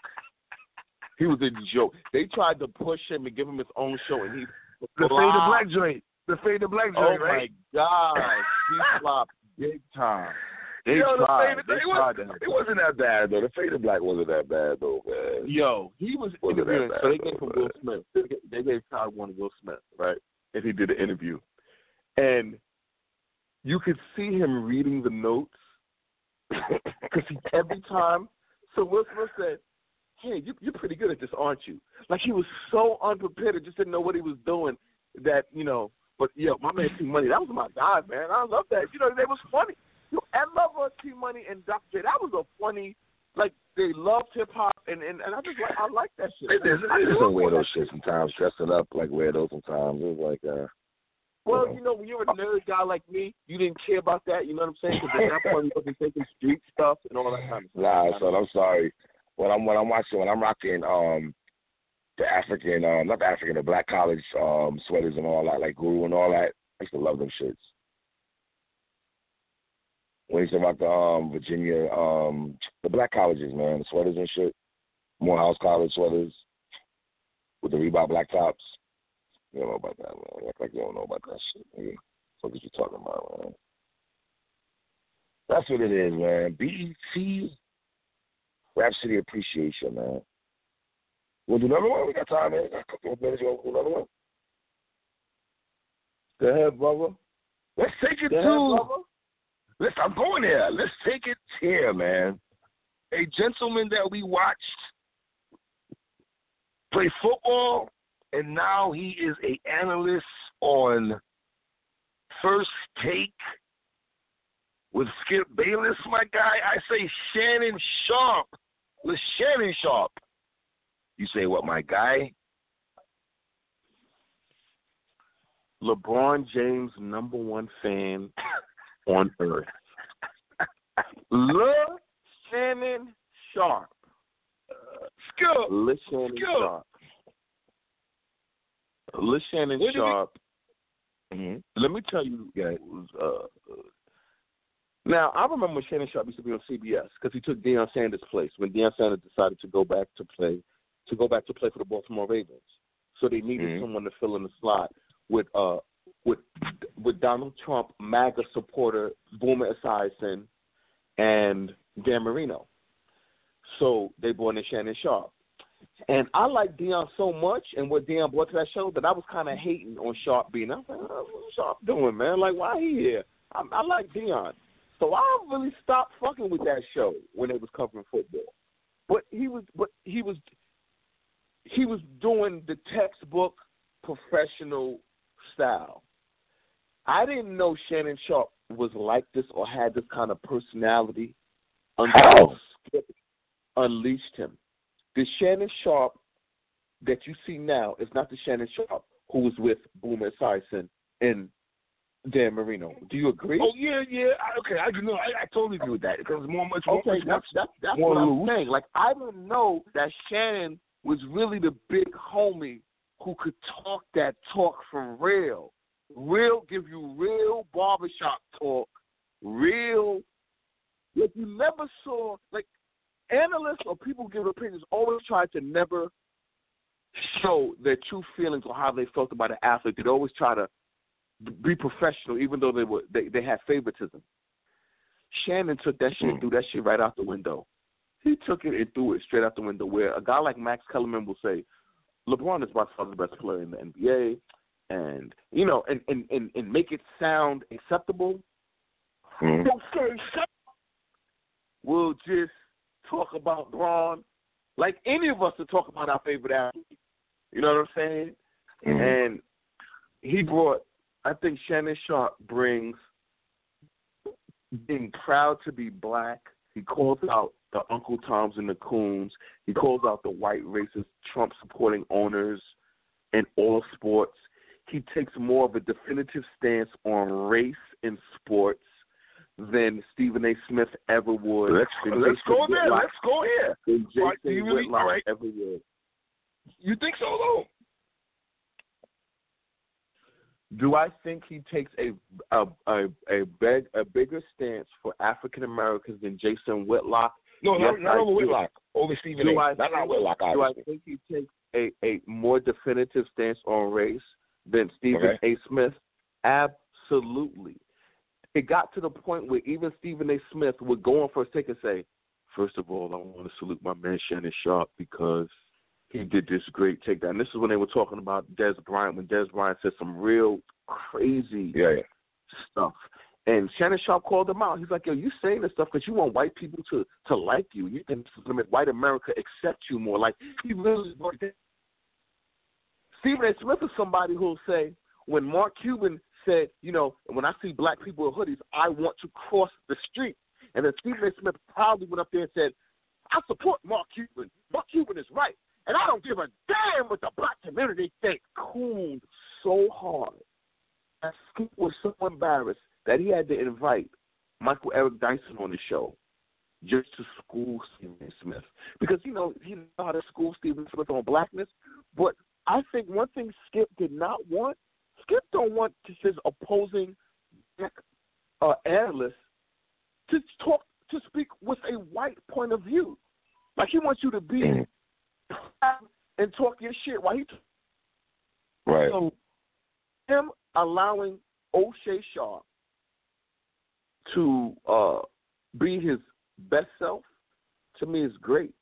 He was a joke. They tried to push him and give him his own show, and he The Fade the. Black joint. The Fade the Black Oh joint, right? my God, he flopped big time. They Yo, the tried. They it, tried was, it wasn't that bad though. The Fade the Black wasn't that bad though, man. Yo, he was Wasn't that interviewing. bad, So they gave him. Will Smith. They gave- They gave Todd one to Will Smith, right? And he did an interview, and you could see him reading the notes because he every time. So Will Smith said, "Hey, you, you're pretty good at this, aren't you?" Like he was so unprepared, and just didn't know what he was doing. That you know, but yo, my man T Money, that was my guy, man. I love that. You know, they was funny. Yo, I love T Money and Dr. J. That was a funny. Like they loved hip hop, and, and and I just like I like that shit. It is I it is grew some weirdo shit sometimes, dressing up like weirdo sometimes. It was like uh Well, you know, when you're a nerd guy like me, you didn't care about that. You know what I'm saying? Because at that point, you wasn't taking street stuff and all that kind of stuff. Nah, son, I'm sorry. When I'm when I'm watching when I'm rocking um the African um not the African, the black college um sweaters and all that, like Guru and all that, I used to love them shits. When he's about the um Virginia um the black colleges, man, the sweaters and shit. Morehouse College sweaters with the Reebok black tops. You don't know about that, man. Act like you don't know about that shit. Nigga. What are you talking about, man? That's what it is, man. BET Rap City Appreciation, man. We'll do another one. We got time, man. Got a couple of minutes. You want to do another one? Go ahead, brother. Let's take it Go to. brother. Let's. I'm going there. Let's take it here, man. A gentleman that we watched play football, and now he is a analyst on First Take with Skip Bayless, my guy. I say Shannon Sharpe. With Shannon Sharpe. You say what, my guy? LeBron James, number one fan on earth. Le Shannon Sharpe. Skip. Le Shannon Skip. Sharpe. Le Shannon Sharpe. Mm-hmm. Let me tell you. Uh, now I remember when Shannon Sharpe used to be on CBS because he took Deion Sanders' place when Deion Sanders decided to go back to play to go back to play for the Baltimore Ravens. So they needed Mhm. someone to fill in the slot with uh with with Donald Trump MAGA supporter Boomer Esiason and Dan Marino. So they brought in Shannon Sharpe. And I like Deion so much and what Deion brought to that show that I was kind of hating on Sharpe being. I was like, oh, what's Sharpe doing, man? Like, why he here? I, I like Deion. So I really stopped fucking with that show when it was covering football. But he was, but he was, he was doing the textbook professional style. I didn't know Shannon Sharpe was like this or had this kind of personality until How? Skip unleashed him. The Shannon Sharpe that you see now is not the Shannon Sharpe who was with Boomer Esiason and Dan Marino. Do you agree? Oh yeah, yeah. I, okay, I know I, I totally agree with that because more much more Okay, much, that's that's, that's more what I'm loose. saying. Like I didn't know that Shannon was really the big homie who could talk that talk for real. Real give you real barbershop talk, real like you never saw like analysts or people who give opinions always try to never show their true feelings or how they felt about an athlete. They'd always try to be professional even though they were they, they had favoritism. Shannon took that shit and threw that shit right out the window. He took it and threw it straight out the window. Where a guy like Max Kellerman will say, LeBron is by far the best player in the NBA, and you know, and and and, and make it sound acceptable. Mhm. We'll just talk about Braun like any of us to talk about our favorite athlete. You know what I'm saying? Mhm. And he brought, I think Shannon Sharpe brings being proud to be black. He calls out the Uncle Toms and the Coons. He calls out the white racist Trump supporting owners in all sports. He takes more of a definitive stance on race in sports than Stephen A. Smith ever would. Let's let's go there. Let's go here. than right, really- Whitlock all right. ever would. You think so though? Do I think he takes a a a a, big, a bigger stance for African Americans than Jason Whitlock? No, Yes, not, not over. Whitlock. Over Stephen Do A. I Not not Whitlock, Do I think he takes a, a more definitive stance on race than Stephen Okay. A. Smith? Absolutely. It got to the point where even Stephen A. Smith would go on first take and say, First of all, I want to salute my man Shannon Sharpe because he did this great takedown. This is when they were talking about Dez Bryant, when Dez Bryant said some real crazy Yeah, yeah. stuff. And Shannon Sharpe called him out. He's like, "Yo, you saying this stuff because you want white people to to like you. You think this is gonna make white America accept you more." Like he really. Stephen A. Smith is somebody who'll say, when Mark Cuban said, "You know, when I see black people in hoodies, I want to cross the street," and then Stephen A. Smith proudly went up there and said, "I support Mark Cuban. Mark Cuban is right, and I don't give a damn what the black community thinks." Cooled so hard that Scoop was so embarrassed that he had to invite Michael Eric Dyson on the show just to school Stephen Smith. Because, you know, he know how to school Stephen Smith on blackness. But I think one thing Skip did not want, Skip don't want his opposing uh, analysts to talk to speak with a white point of view. Like he wants you to be and talk your shit while he Right. so him allowing O'Shea Sharpe to uh, be his best self to me is great.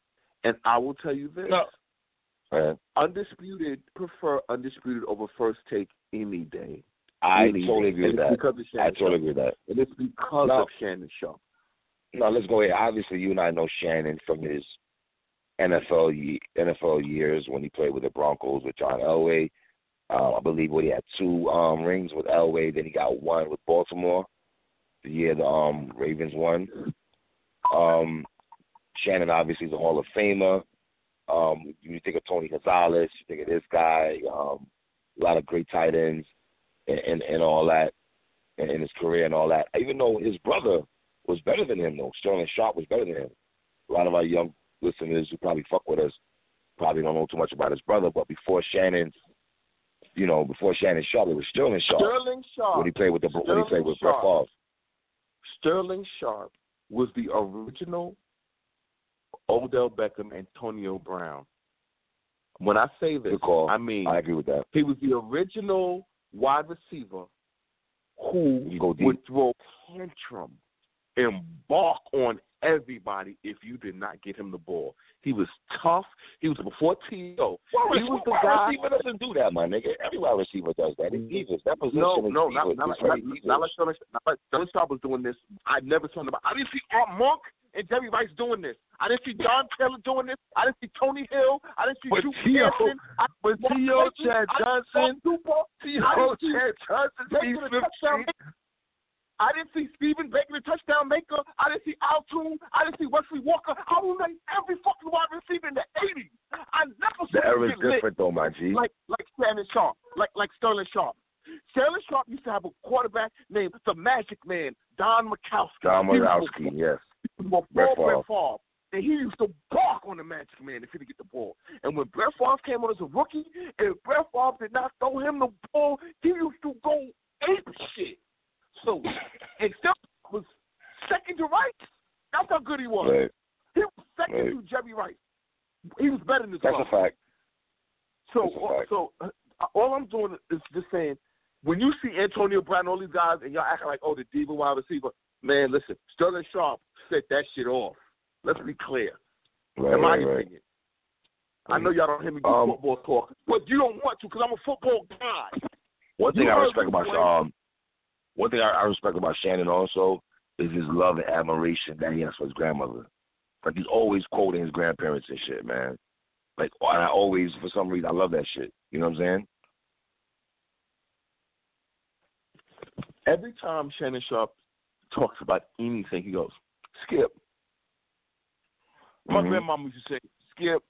And I will tell you this. No. Right. Undisputed prefer undisputed over first take any day. I Any totally day. agree And with that. Because of Shannon I totally Sharpe. agree with that. And it's because No. of Shannon Sharpe. Now let's go ahead. Obviously, you and I know Shannon from his NFL NFL years when he played with the Broncos with John Elway. Uh, I believe what he had two um, rings with Elway. Then he got one with Baltimore the year the um, Ravens won. Um, Shannon obviously is a Hall of Famer. Um, you think of Tony Gonzalez, you think of this guy. Um, a lot of great tight ends and, and, and all that in, in his career and all that. Even though his brother was better than him though. Sterling Sharpe was better than him. A lot of our young listeners who probably fuck with us probably don't know too much about his brother, but before Shannon, you know, before Shannon Sharpe, it was Sterling Sharpe Sterling Sharpe. when he played with the when he played Sterling with Brett Sharpe. Favre. Sterling Sharpe was the original Odell Beckham, Antonio Brown. When I say this. I mean I agree with that. he was the original wide receiver who go would throw tantrum and bark on everybody if you did not get him the ball. He was tough. He was before T.O. Why He was the wide guy. receiver doesn't do that, my nigga. Every wide receiver does that. It's divas. That position No, is no, divas. not, not, like, not, not like Sterling, like Sharpe was doing this. I never saw him. I didn't see Art Monk and Jerry Rice doing this. I didn't see John Taylor doing this. I didn't see Tony Hill. I didn't see But Drew T.O. Pearson. But T.O. Chad I didn't see Johnson, T.O. I didn't see Chad Johnson, Steve the Smith, touchdown maker. I didn't see Stephen Baker the touchdown maker. I didn't see Al Toon. I didn't see Wesley Walker. I will name every fucking wide receiver in the '80s. I never saw him lit different though, my G. like like Shannon Sharpe, like like Sterling Sharpe. Sterling Sharpe used to have a quarterback named the Magic Man, Don Majkowski. Don was Marowski, yes. before Brett Brett Favre. And he used to bark on the Magic Man if he didn't get the ball. And when Brett Favre came on as a rookie, and Brett Favre did not throw him the ball, he used to go ape shit. So, and still was second to Rice. That's how good he was. Right. He was second Right. to Jerry Rice. He was better than this That's a fact. So, a fact. so uh, all I'm doing is just saying, when you see Antonio Brown, and all these guys, and y'all acting like, oh, the diva wide receiver, man, listen, Sterling Sharpe set that shit off. Let's be clear. Right, in my opinion. I know y'all don't hear me do Um, football talk, but you don't want to because I'm a football guy. One thing I respect about um, one thing I, I respect about Shannon also is his love and admiration that he has for his grandmother. Like he's always quoting his grandparents and shit, man. Like and I always, for some reason, I love that shit. You know what I'm saying? Every time Shannon Sharpe talks about anything, he goes, Skip. My Mhm. grandmama used to say, Skip.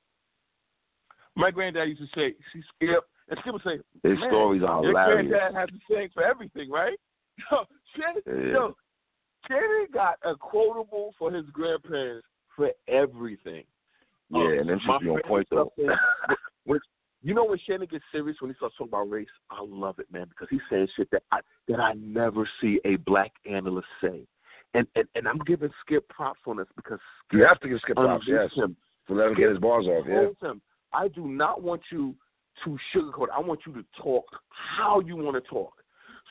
My granddad used to say, Skip. And Skip would say, His Man, stories are your hilarious. granddad has the saying for everything, right? Yo, Shannon, yo, Shannon got a quotable for his grandparents for everything. Yeah, Um, and my should be on point though. stuff is- when, you know when Shannon gets serious when he starts talking about race, I love it, man, because he's saying shit that I that I never see a black analyst say. And and, and I'm giving Skip props on this because Skip You have to give Skip props, yes, him. to let him get his bars off. Yeah. him, I do not want you to sugarcoat. I want you to talk how you want to talk.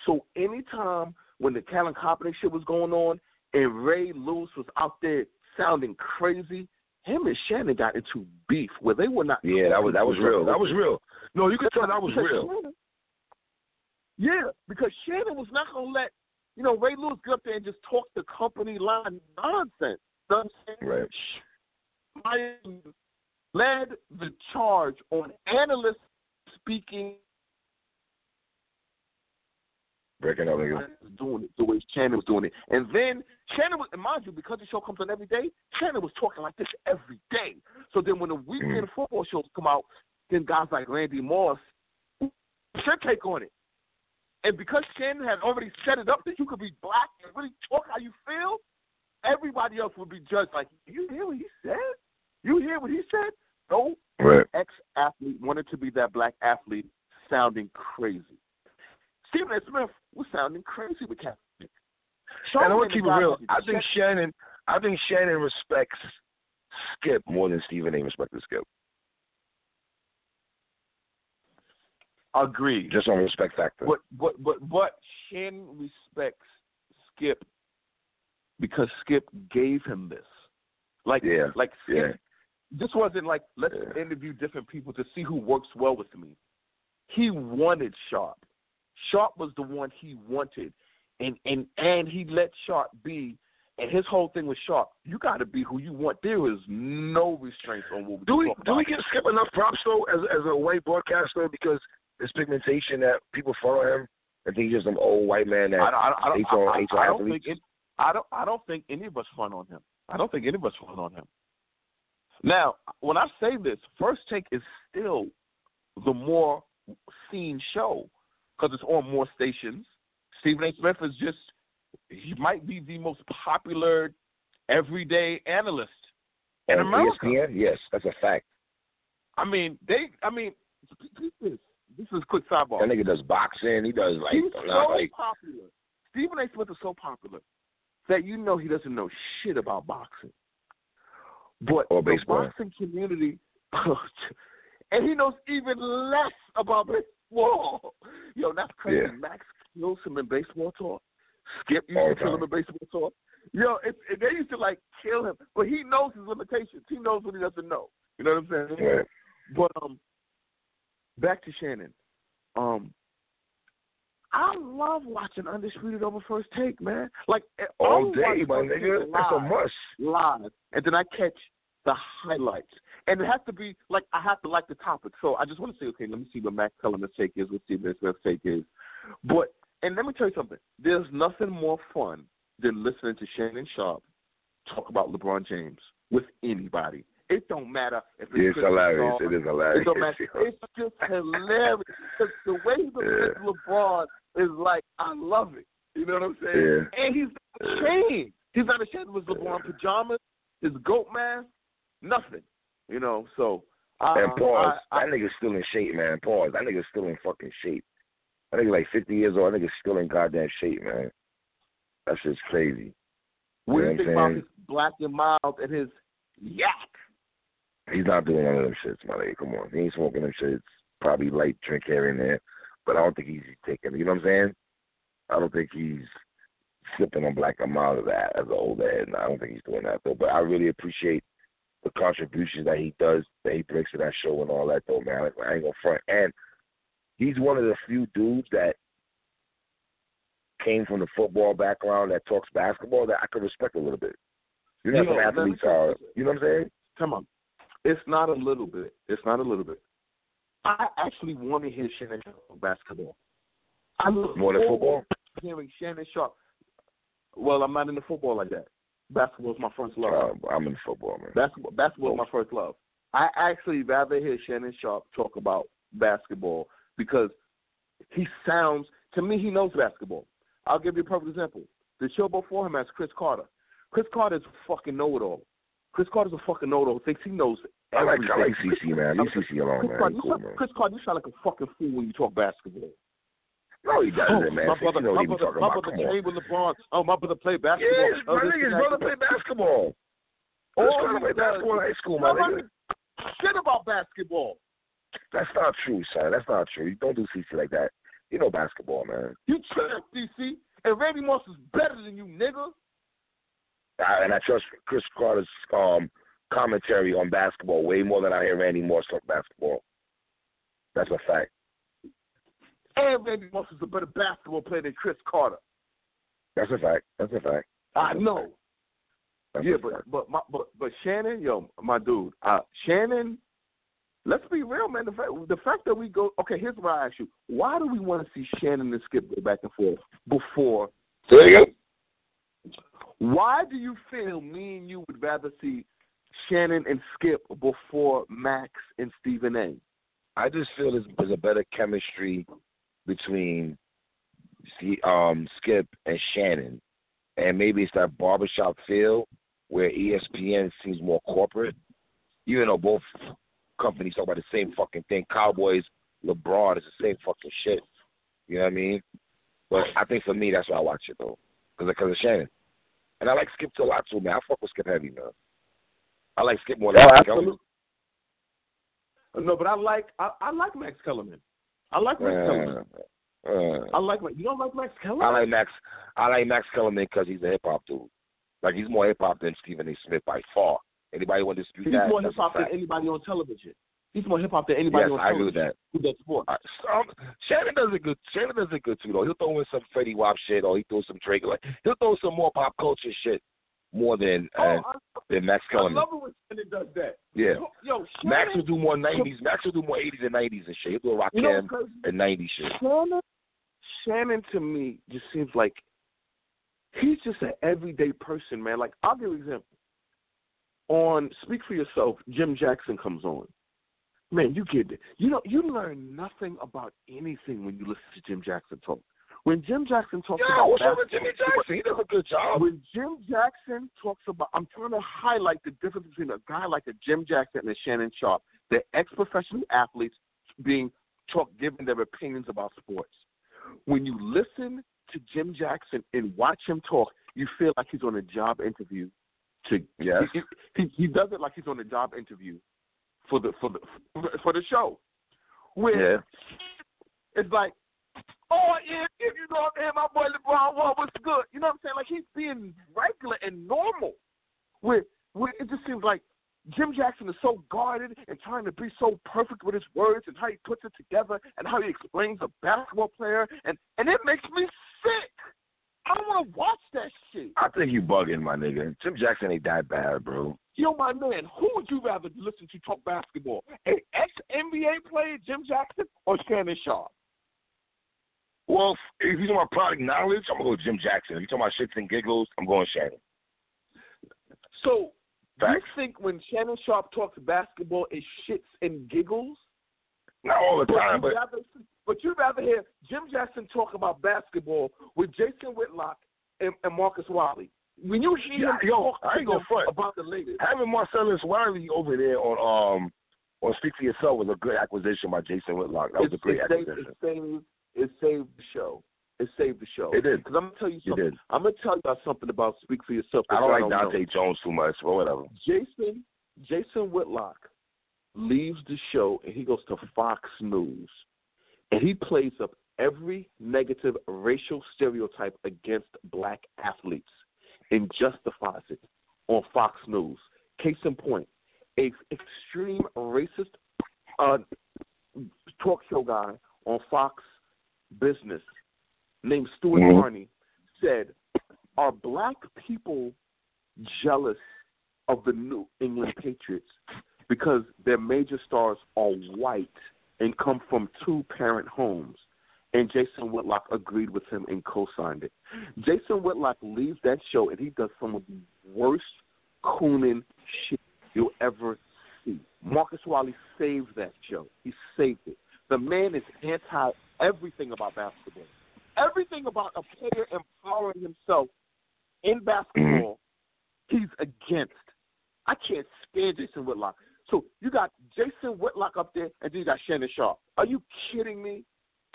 So anytime when the Colin Kaepernick shit was going on and Ray Lewis was out there sounding crazy, him and Shannon got into beef where they were not. Yeah, that was that was real. That was real. No, you could tell that was real. Shannon- yeah, because Shannon was not going to let you know Ray Lewis get up there and just talk the company line nonsense. You know what I'm saying? Right. Miami led the charge on analysts speaking Breaking up, nigga. doing it the way Shannon was doing it. And then Shannon was, and mind you, because the show comes on every day, Shannon was talking like this every day. So then when the weekend Mm. football shows come out, then guys like Randy Moss, what's your take on it? And because Shannon had already set it up that you could be black and really talk how you feel, everybody else would be judged like, you hear what he said? You hear what he said? No Right. ex athlete wanted to be that black athlete sounding crazy. Stephen A. Smith was sounding crazy with Kaepernick. And I want Charlamagne to keep it the guy real. I think Shannon, I think Shannon respects Skip more than Stephen A. respected Skip. Agreed. Just on respect factor. But but but but Shannon respects Skip because Skip gave him this. Like Yeah, like Skip, yeah. this wasn't like let's Yeah. interview different people to see who works well with me. He wanted Sharpe. Sharpe was the one he wanted, and and and he let Sharpe be. And his whole thing was Sharpe. You got to be who you want. There is no restraints on what we Do we do about. we give Skip enough props though as as a white broadcaster because his pigmentation that people follow him and think he's just some old white man that I, don't- I, don't- I, hates on I, hates I on don't think it, I don't I don't think any of us front on him. I don't think any of us front on him. Now, when I say this, First Take is still the more seen show because it's on more stations. Stephen A. Smith is just he might be the most popular everyday analyst in On America. ESPN? Yes, that's a fact. I mean, they. I mean, this is this is a quick sidebar. That nigga does boxing. He does like He's so like popular. Stephen A. Smith is so popular that you know he doesn't know shit about boxing. But Or the baseball. boxing community, and he knows even less about baseball. Whoa, yo, that's crazy. Yeah. Max kills him in baseball talk. Skip used All to kill him in baseball talk. Yo, it, it, they used to like kill him, but he knows his limitations. He knows what he doesn't know. You know what I'm saying? Right. But um, back to Shannon. Um, I love watching Undisputed over First Take, man. Like All I'm day, my nigga. That's a must. Live, and then I catch the highlights. And it has to be like I have to like the topic. So I just want to say, okay, let me see what Max Kellerman's take is, what Stephen Smith's take is. But and let me tell you something. There's nothing more fun than listening to Shannon Sharpe talk about LeBron James with anybody. It don't matter if it's It's hilarious. It is hilarious. It don't matter. It's just hilarious. 'Cause the way he defends LeBron is like I love it. You know what I'm saying? Yeah. And he's not ashamed. He's not ashamed of his LeBron pajamas, his goat mask, nothing. You know, so I, And uh, pause. I, I, that nigga's still in shape, man. Pause. That nigga's still in fucking shape. That nigga like 50 years old. That nigga's still in goddamn shape, man. That's just crazy. what do you think about his black and mild and his yak? He's not doing none of them shits, my nigga. Come on. He ain't smoking them shits. Probably light drink here and there. But I don't think he's taking you know what I'm saying? I don't think he's sipping on black and mild of that as an old head. And I don't think he's doing that though. But I really appreciate the contributions that he does, that he brings to that show and all that though, man. I ain't gonna front. And he's one of the few dudes that came from the football background that talks basketball that I could respect a little bit. You uh, know, You know, some athletes are you know what I'm saying? Come on. It's not a little bit. It's not a little bit. I actually want to hear Shannon Sharpe basketball. I look More than football? Hearing Shannon Sharpe. Well, I'm not into football like that. Basketball is my first love. Uh, I'm in football, man. Basketball, basketball is my first love. I actually rather hear Shannon Sharpe talk about basketball because he sounds to me he knows basketball. I'll give you a perfect example. The show before him has Cris Carter. Cris Carter's a fucking know-it-all. Cris Carter's a fucking know-it-all. Thinks he knows I like everything. I like CC man. Leave CC alone, Chris man. Carter, you cool, sound, man. Cris Carter, you sound like a fucking fool when you talk basketball. No, he doesn't, man. My brother, my what he be brother, my brother played with LeBron. Oh, my brother played basketball. Yes, oh, my this nigga's brother played basketball. Carter he played basketball in high school, my nigga. Shit about basketball. That's not true, son. That's not true. You don't do CC like that. You know basketball, man. You trip, DC. And Randy Moss is better than you, nigga. I, and I trust Cris Carter's um commentary on basketball way more than I hear Randy Moss talk basketball. That's a fact. And Randy Moss is a better basketball player than Cris Carter. That's a fact. That's a fact. I know. That's yeah, but fact. but my, but but Shannon, yo, my dude, uh, Shannon. Let's be real, man. The fact the fact that we go okay, here's what I ask you: Why do we want to see Shannon and Skip go back and forth before? Say it again. Why do you feel me and you would rather see Shannon and Skip before Max and Stephen A? I just feel there's, there's a better chemistry between um, Skip and Shannon, and maybe it's that barbershop feel where ESPN seems more corporate, even though both companies talk about the same fucking thing. Cowboys, LeBron is the same fucking shit. You know what I mean? But I think for me, that's why I watch it though, because of Shannon, and I like Skip too a lot too, man. I fuck with Skip heavy, man. I like Skip more than Oh, Max absolutely. No, but I like I, I like Max Kellerman. I like Max Kellerman. Uh, uh, I like Max. You don't like Max Kellerman? I like Max. I like Max Kellerman because he's a hip hop dude. Like he's more hip hop than Stephen A. Smith by far. Anybody want to dispute He's that? more hip hop than anybody on television. He's more hip hop than anybody Yes, on I agree television. with that. Who does sports? Um, Shannon does it good. Shannon does it good too, though. He'll throw in some Fetty Wap shit, or he throws some Drake. Like he'll throw some more pop culture shit more than Oh, uh, I, than Max Kellerman. I love it when Shannon does that. Yeah, Yo, Shannon, Max will do more '90s. Max will do more '80s and '90s and shit. He'll do Rakim You know and '90s shit. Shannon, Shannon to me just seems like he's just an everyday person, man. Like I'll give you an example. On Speak for Yourself, Jim Jackson comes on. Man, you get it. You know, you learn nothing about anything when you listen to Jim Jackson talk. When Jim Jackson talks Yo, about what's up with Jimmy Jackson? He does a good job. when Jim Jackson talks about, I'm trying to highlight the difference between a guy like a Jim Jackson and a Shannon Sharpe. They're ex-professional athletes being talk, giving their opinions about sports. When you listen to Jim Jackson and watch him talk, you feel like he's on a job interview. To Yes. he, he, he does it like he's on a job interview for the for the for the show. Where Yeah. it's like, oh yeah, if you know, man, my boy LeBron, what was good? You know what I'm saying? Like he's being regular and normal. Where where it just seems like Jim Jackson is so guarded and trying to be so perfect with his words and how he puts it together and how he explains a basketball player, and and it makes me sick. I don't want to watch that shit. I think you bugging, my nigga. Jim Jackson ain't that bad, bro. Yo, my man, who would you rather listen to talk basketball? An ex NBA player, Jim Jackson, or Shannon Sharpe? Well, if you're talking about product knowledge, I'm gonna go with Jim Jackson. If you're talking about shits and giggles, I'm going Shannon. So Facts. you think when Shannon Sharpe talks basketball, it shits and giggles? Not all the time, you'd but but you'd rather hear Jim Jackson talk about basketball with Jason Whitlock and, and Marcus Wiley. When you hear Yeah, him yo, talk I ain't gonna front. about the latest, having Marcellus Wiley over there on um on Speak for Yourself was a good acquisition by Jason Whitlock. That was a great acquisition. it saved it saved the show. It saved the show. It did. Because I'm gonna tell you It something. did. I'm gonna tell you about something about Speak for Yourself. I don't y'all like. Dante Jones too much, but whatever. Jason Jason Whitlock leaves the show and he goes to Fox News and he plays up every negative racial stereotype against black athletes and justifies it on Fox News. Case in point, a extreme racist uh, talk show guy on Fox Business named Stuart Mhm. Varney said, "Are black people jealous of the New England Patriots because their major stars are white and come from two parent homes. And Jason Whitlock agreed with him and co signed it. Jason Whitlock leaves that show and he does some of the worst cooning shit you'll ever see. Marcus Wiley saved that show. He saved it. The man is anti everything about basketball. Everything about a player empowering himself in basketball, mm-hmm. he's against. I can't stand Jason Whitlock. So you got Jason Whitlock up there, and then you got Shannon Sharpe. Are you kidding me?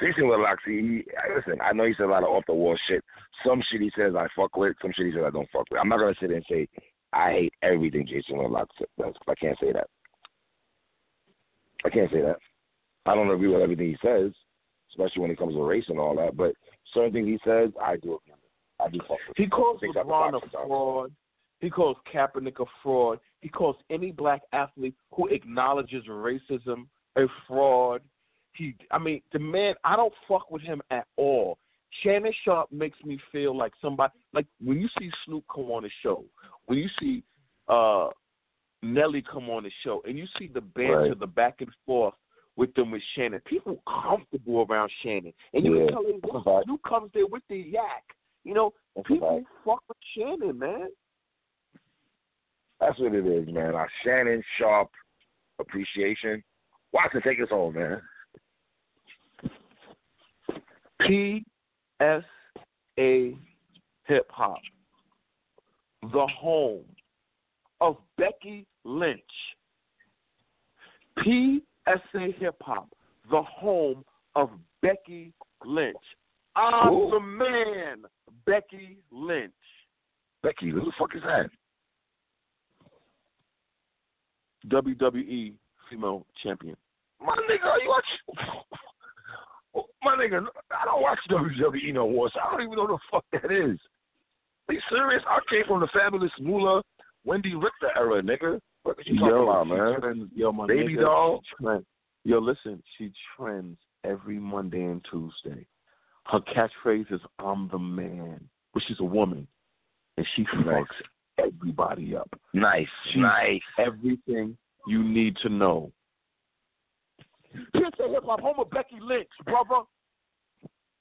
Jason Whitlock, see, he, listen, I know he said a lot of off the wall shit. Some shit he says I fuck with, some shit he says I don't fuck with. I'm not gonna sit there and say I hate everything Jason Whitlock says. I can't say that. I can't say that. I don't agree with everything he says, especially when it comes to race and all that. But certain things he says, I do agree with. I do fuck with. He calls LeBron a fraud. He calls Kaepernick a fraud. He calls any black athlete who acknowledges racism a fraud. He, I mean, the man, I don't fuck with him at all. Shannon Sharpe makes me feel like somebody, like when you see Snoop come on the show, when you see uh Nelly come on the show, and you see the banter, Right. the back and forth with them with Shannon, people comfortable around Shannon, and you Yeah, can tell them that's a when fact. Snoop comes there with the yak. You know, That's people fuck with Shannon, man. That's what it is, man. Our Shannon Sharpe appreciation. Watson, take us home, man. P S A Hip Hop, the home of Becky Lynch. P S A Hip Hop, the home of Becky Lynch. I'm Ooh. the man, Becky Lynch. Becky, who the fuck is that? WWE female champion. My nigga, you watch? My nigga, I don't watch WWE no more, so I don't even know the fuck that is. Are you serious? I came from the fabulous Moolah, Wendi Richter era, nigga. What you talking yo, about, man? Trends, yo, my Baby nigga, doll? she. Yo, listen, she trends every Monday and Tuesday. Her catchphrase is "I'm the man," but she's a woman, and she fucks everybody up. Nice, She's nice. Everything you need to know. PSA Hip Hop, home of Becky Lynch, brother.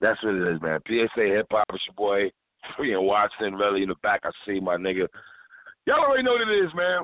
That's what it is, man. PSA Hip Hop, it's your boy, Free and Watson, really in the back. I see my nigga. Y'all already know what it is, man.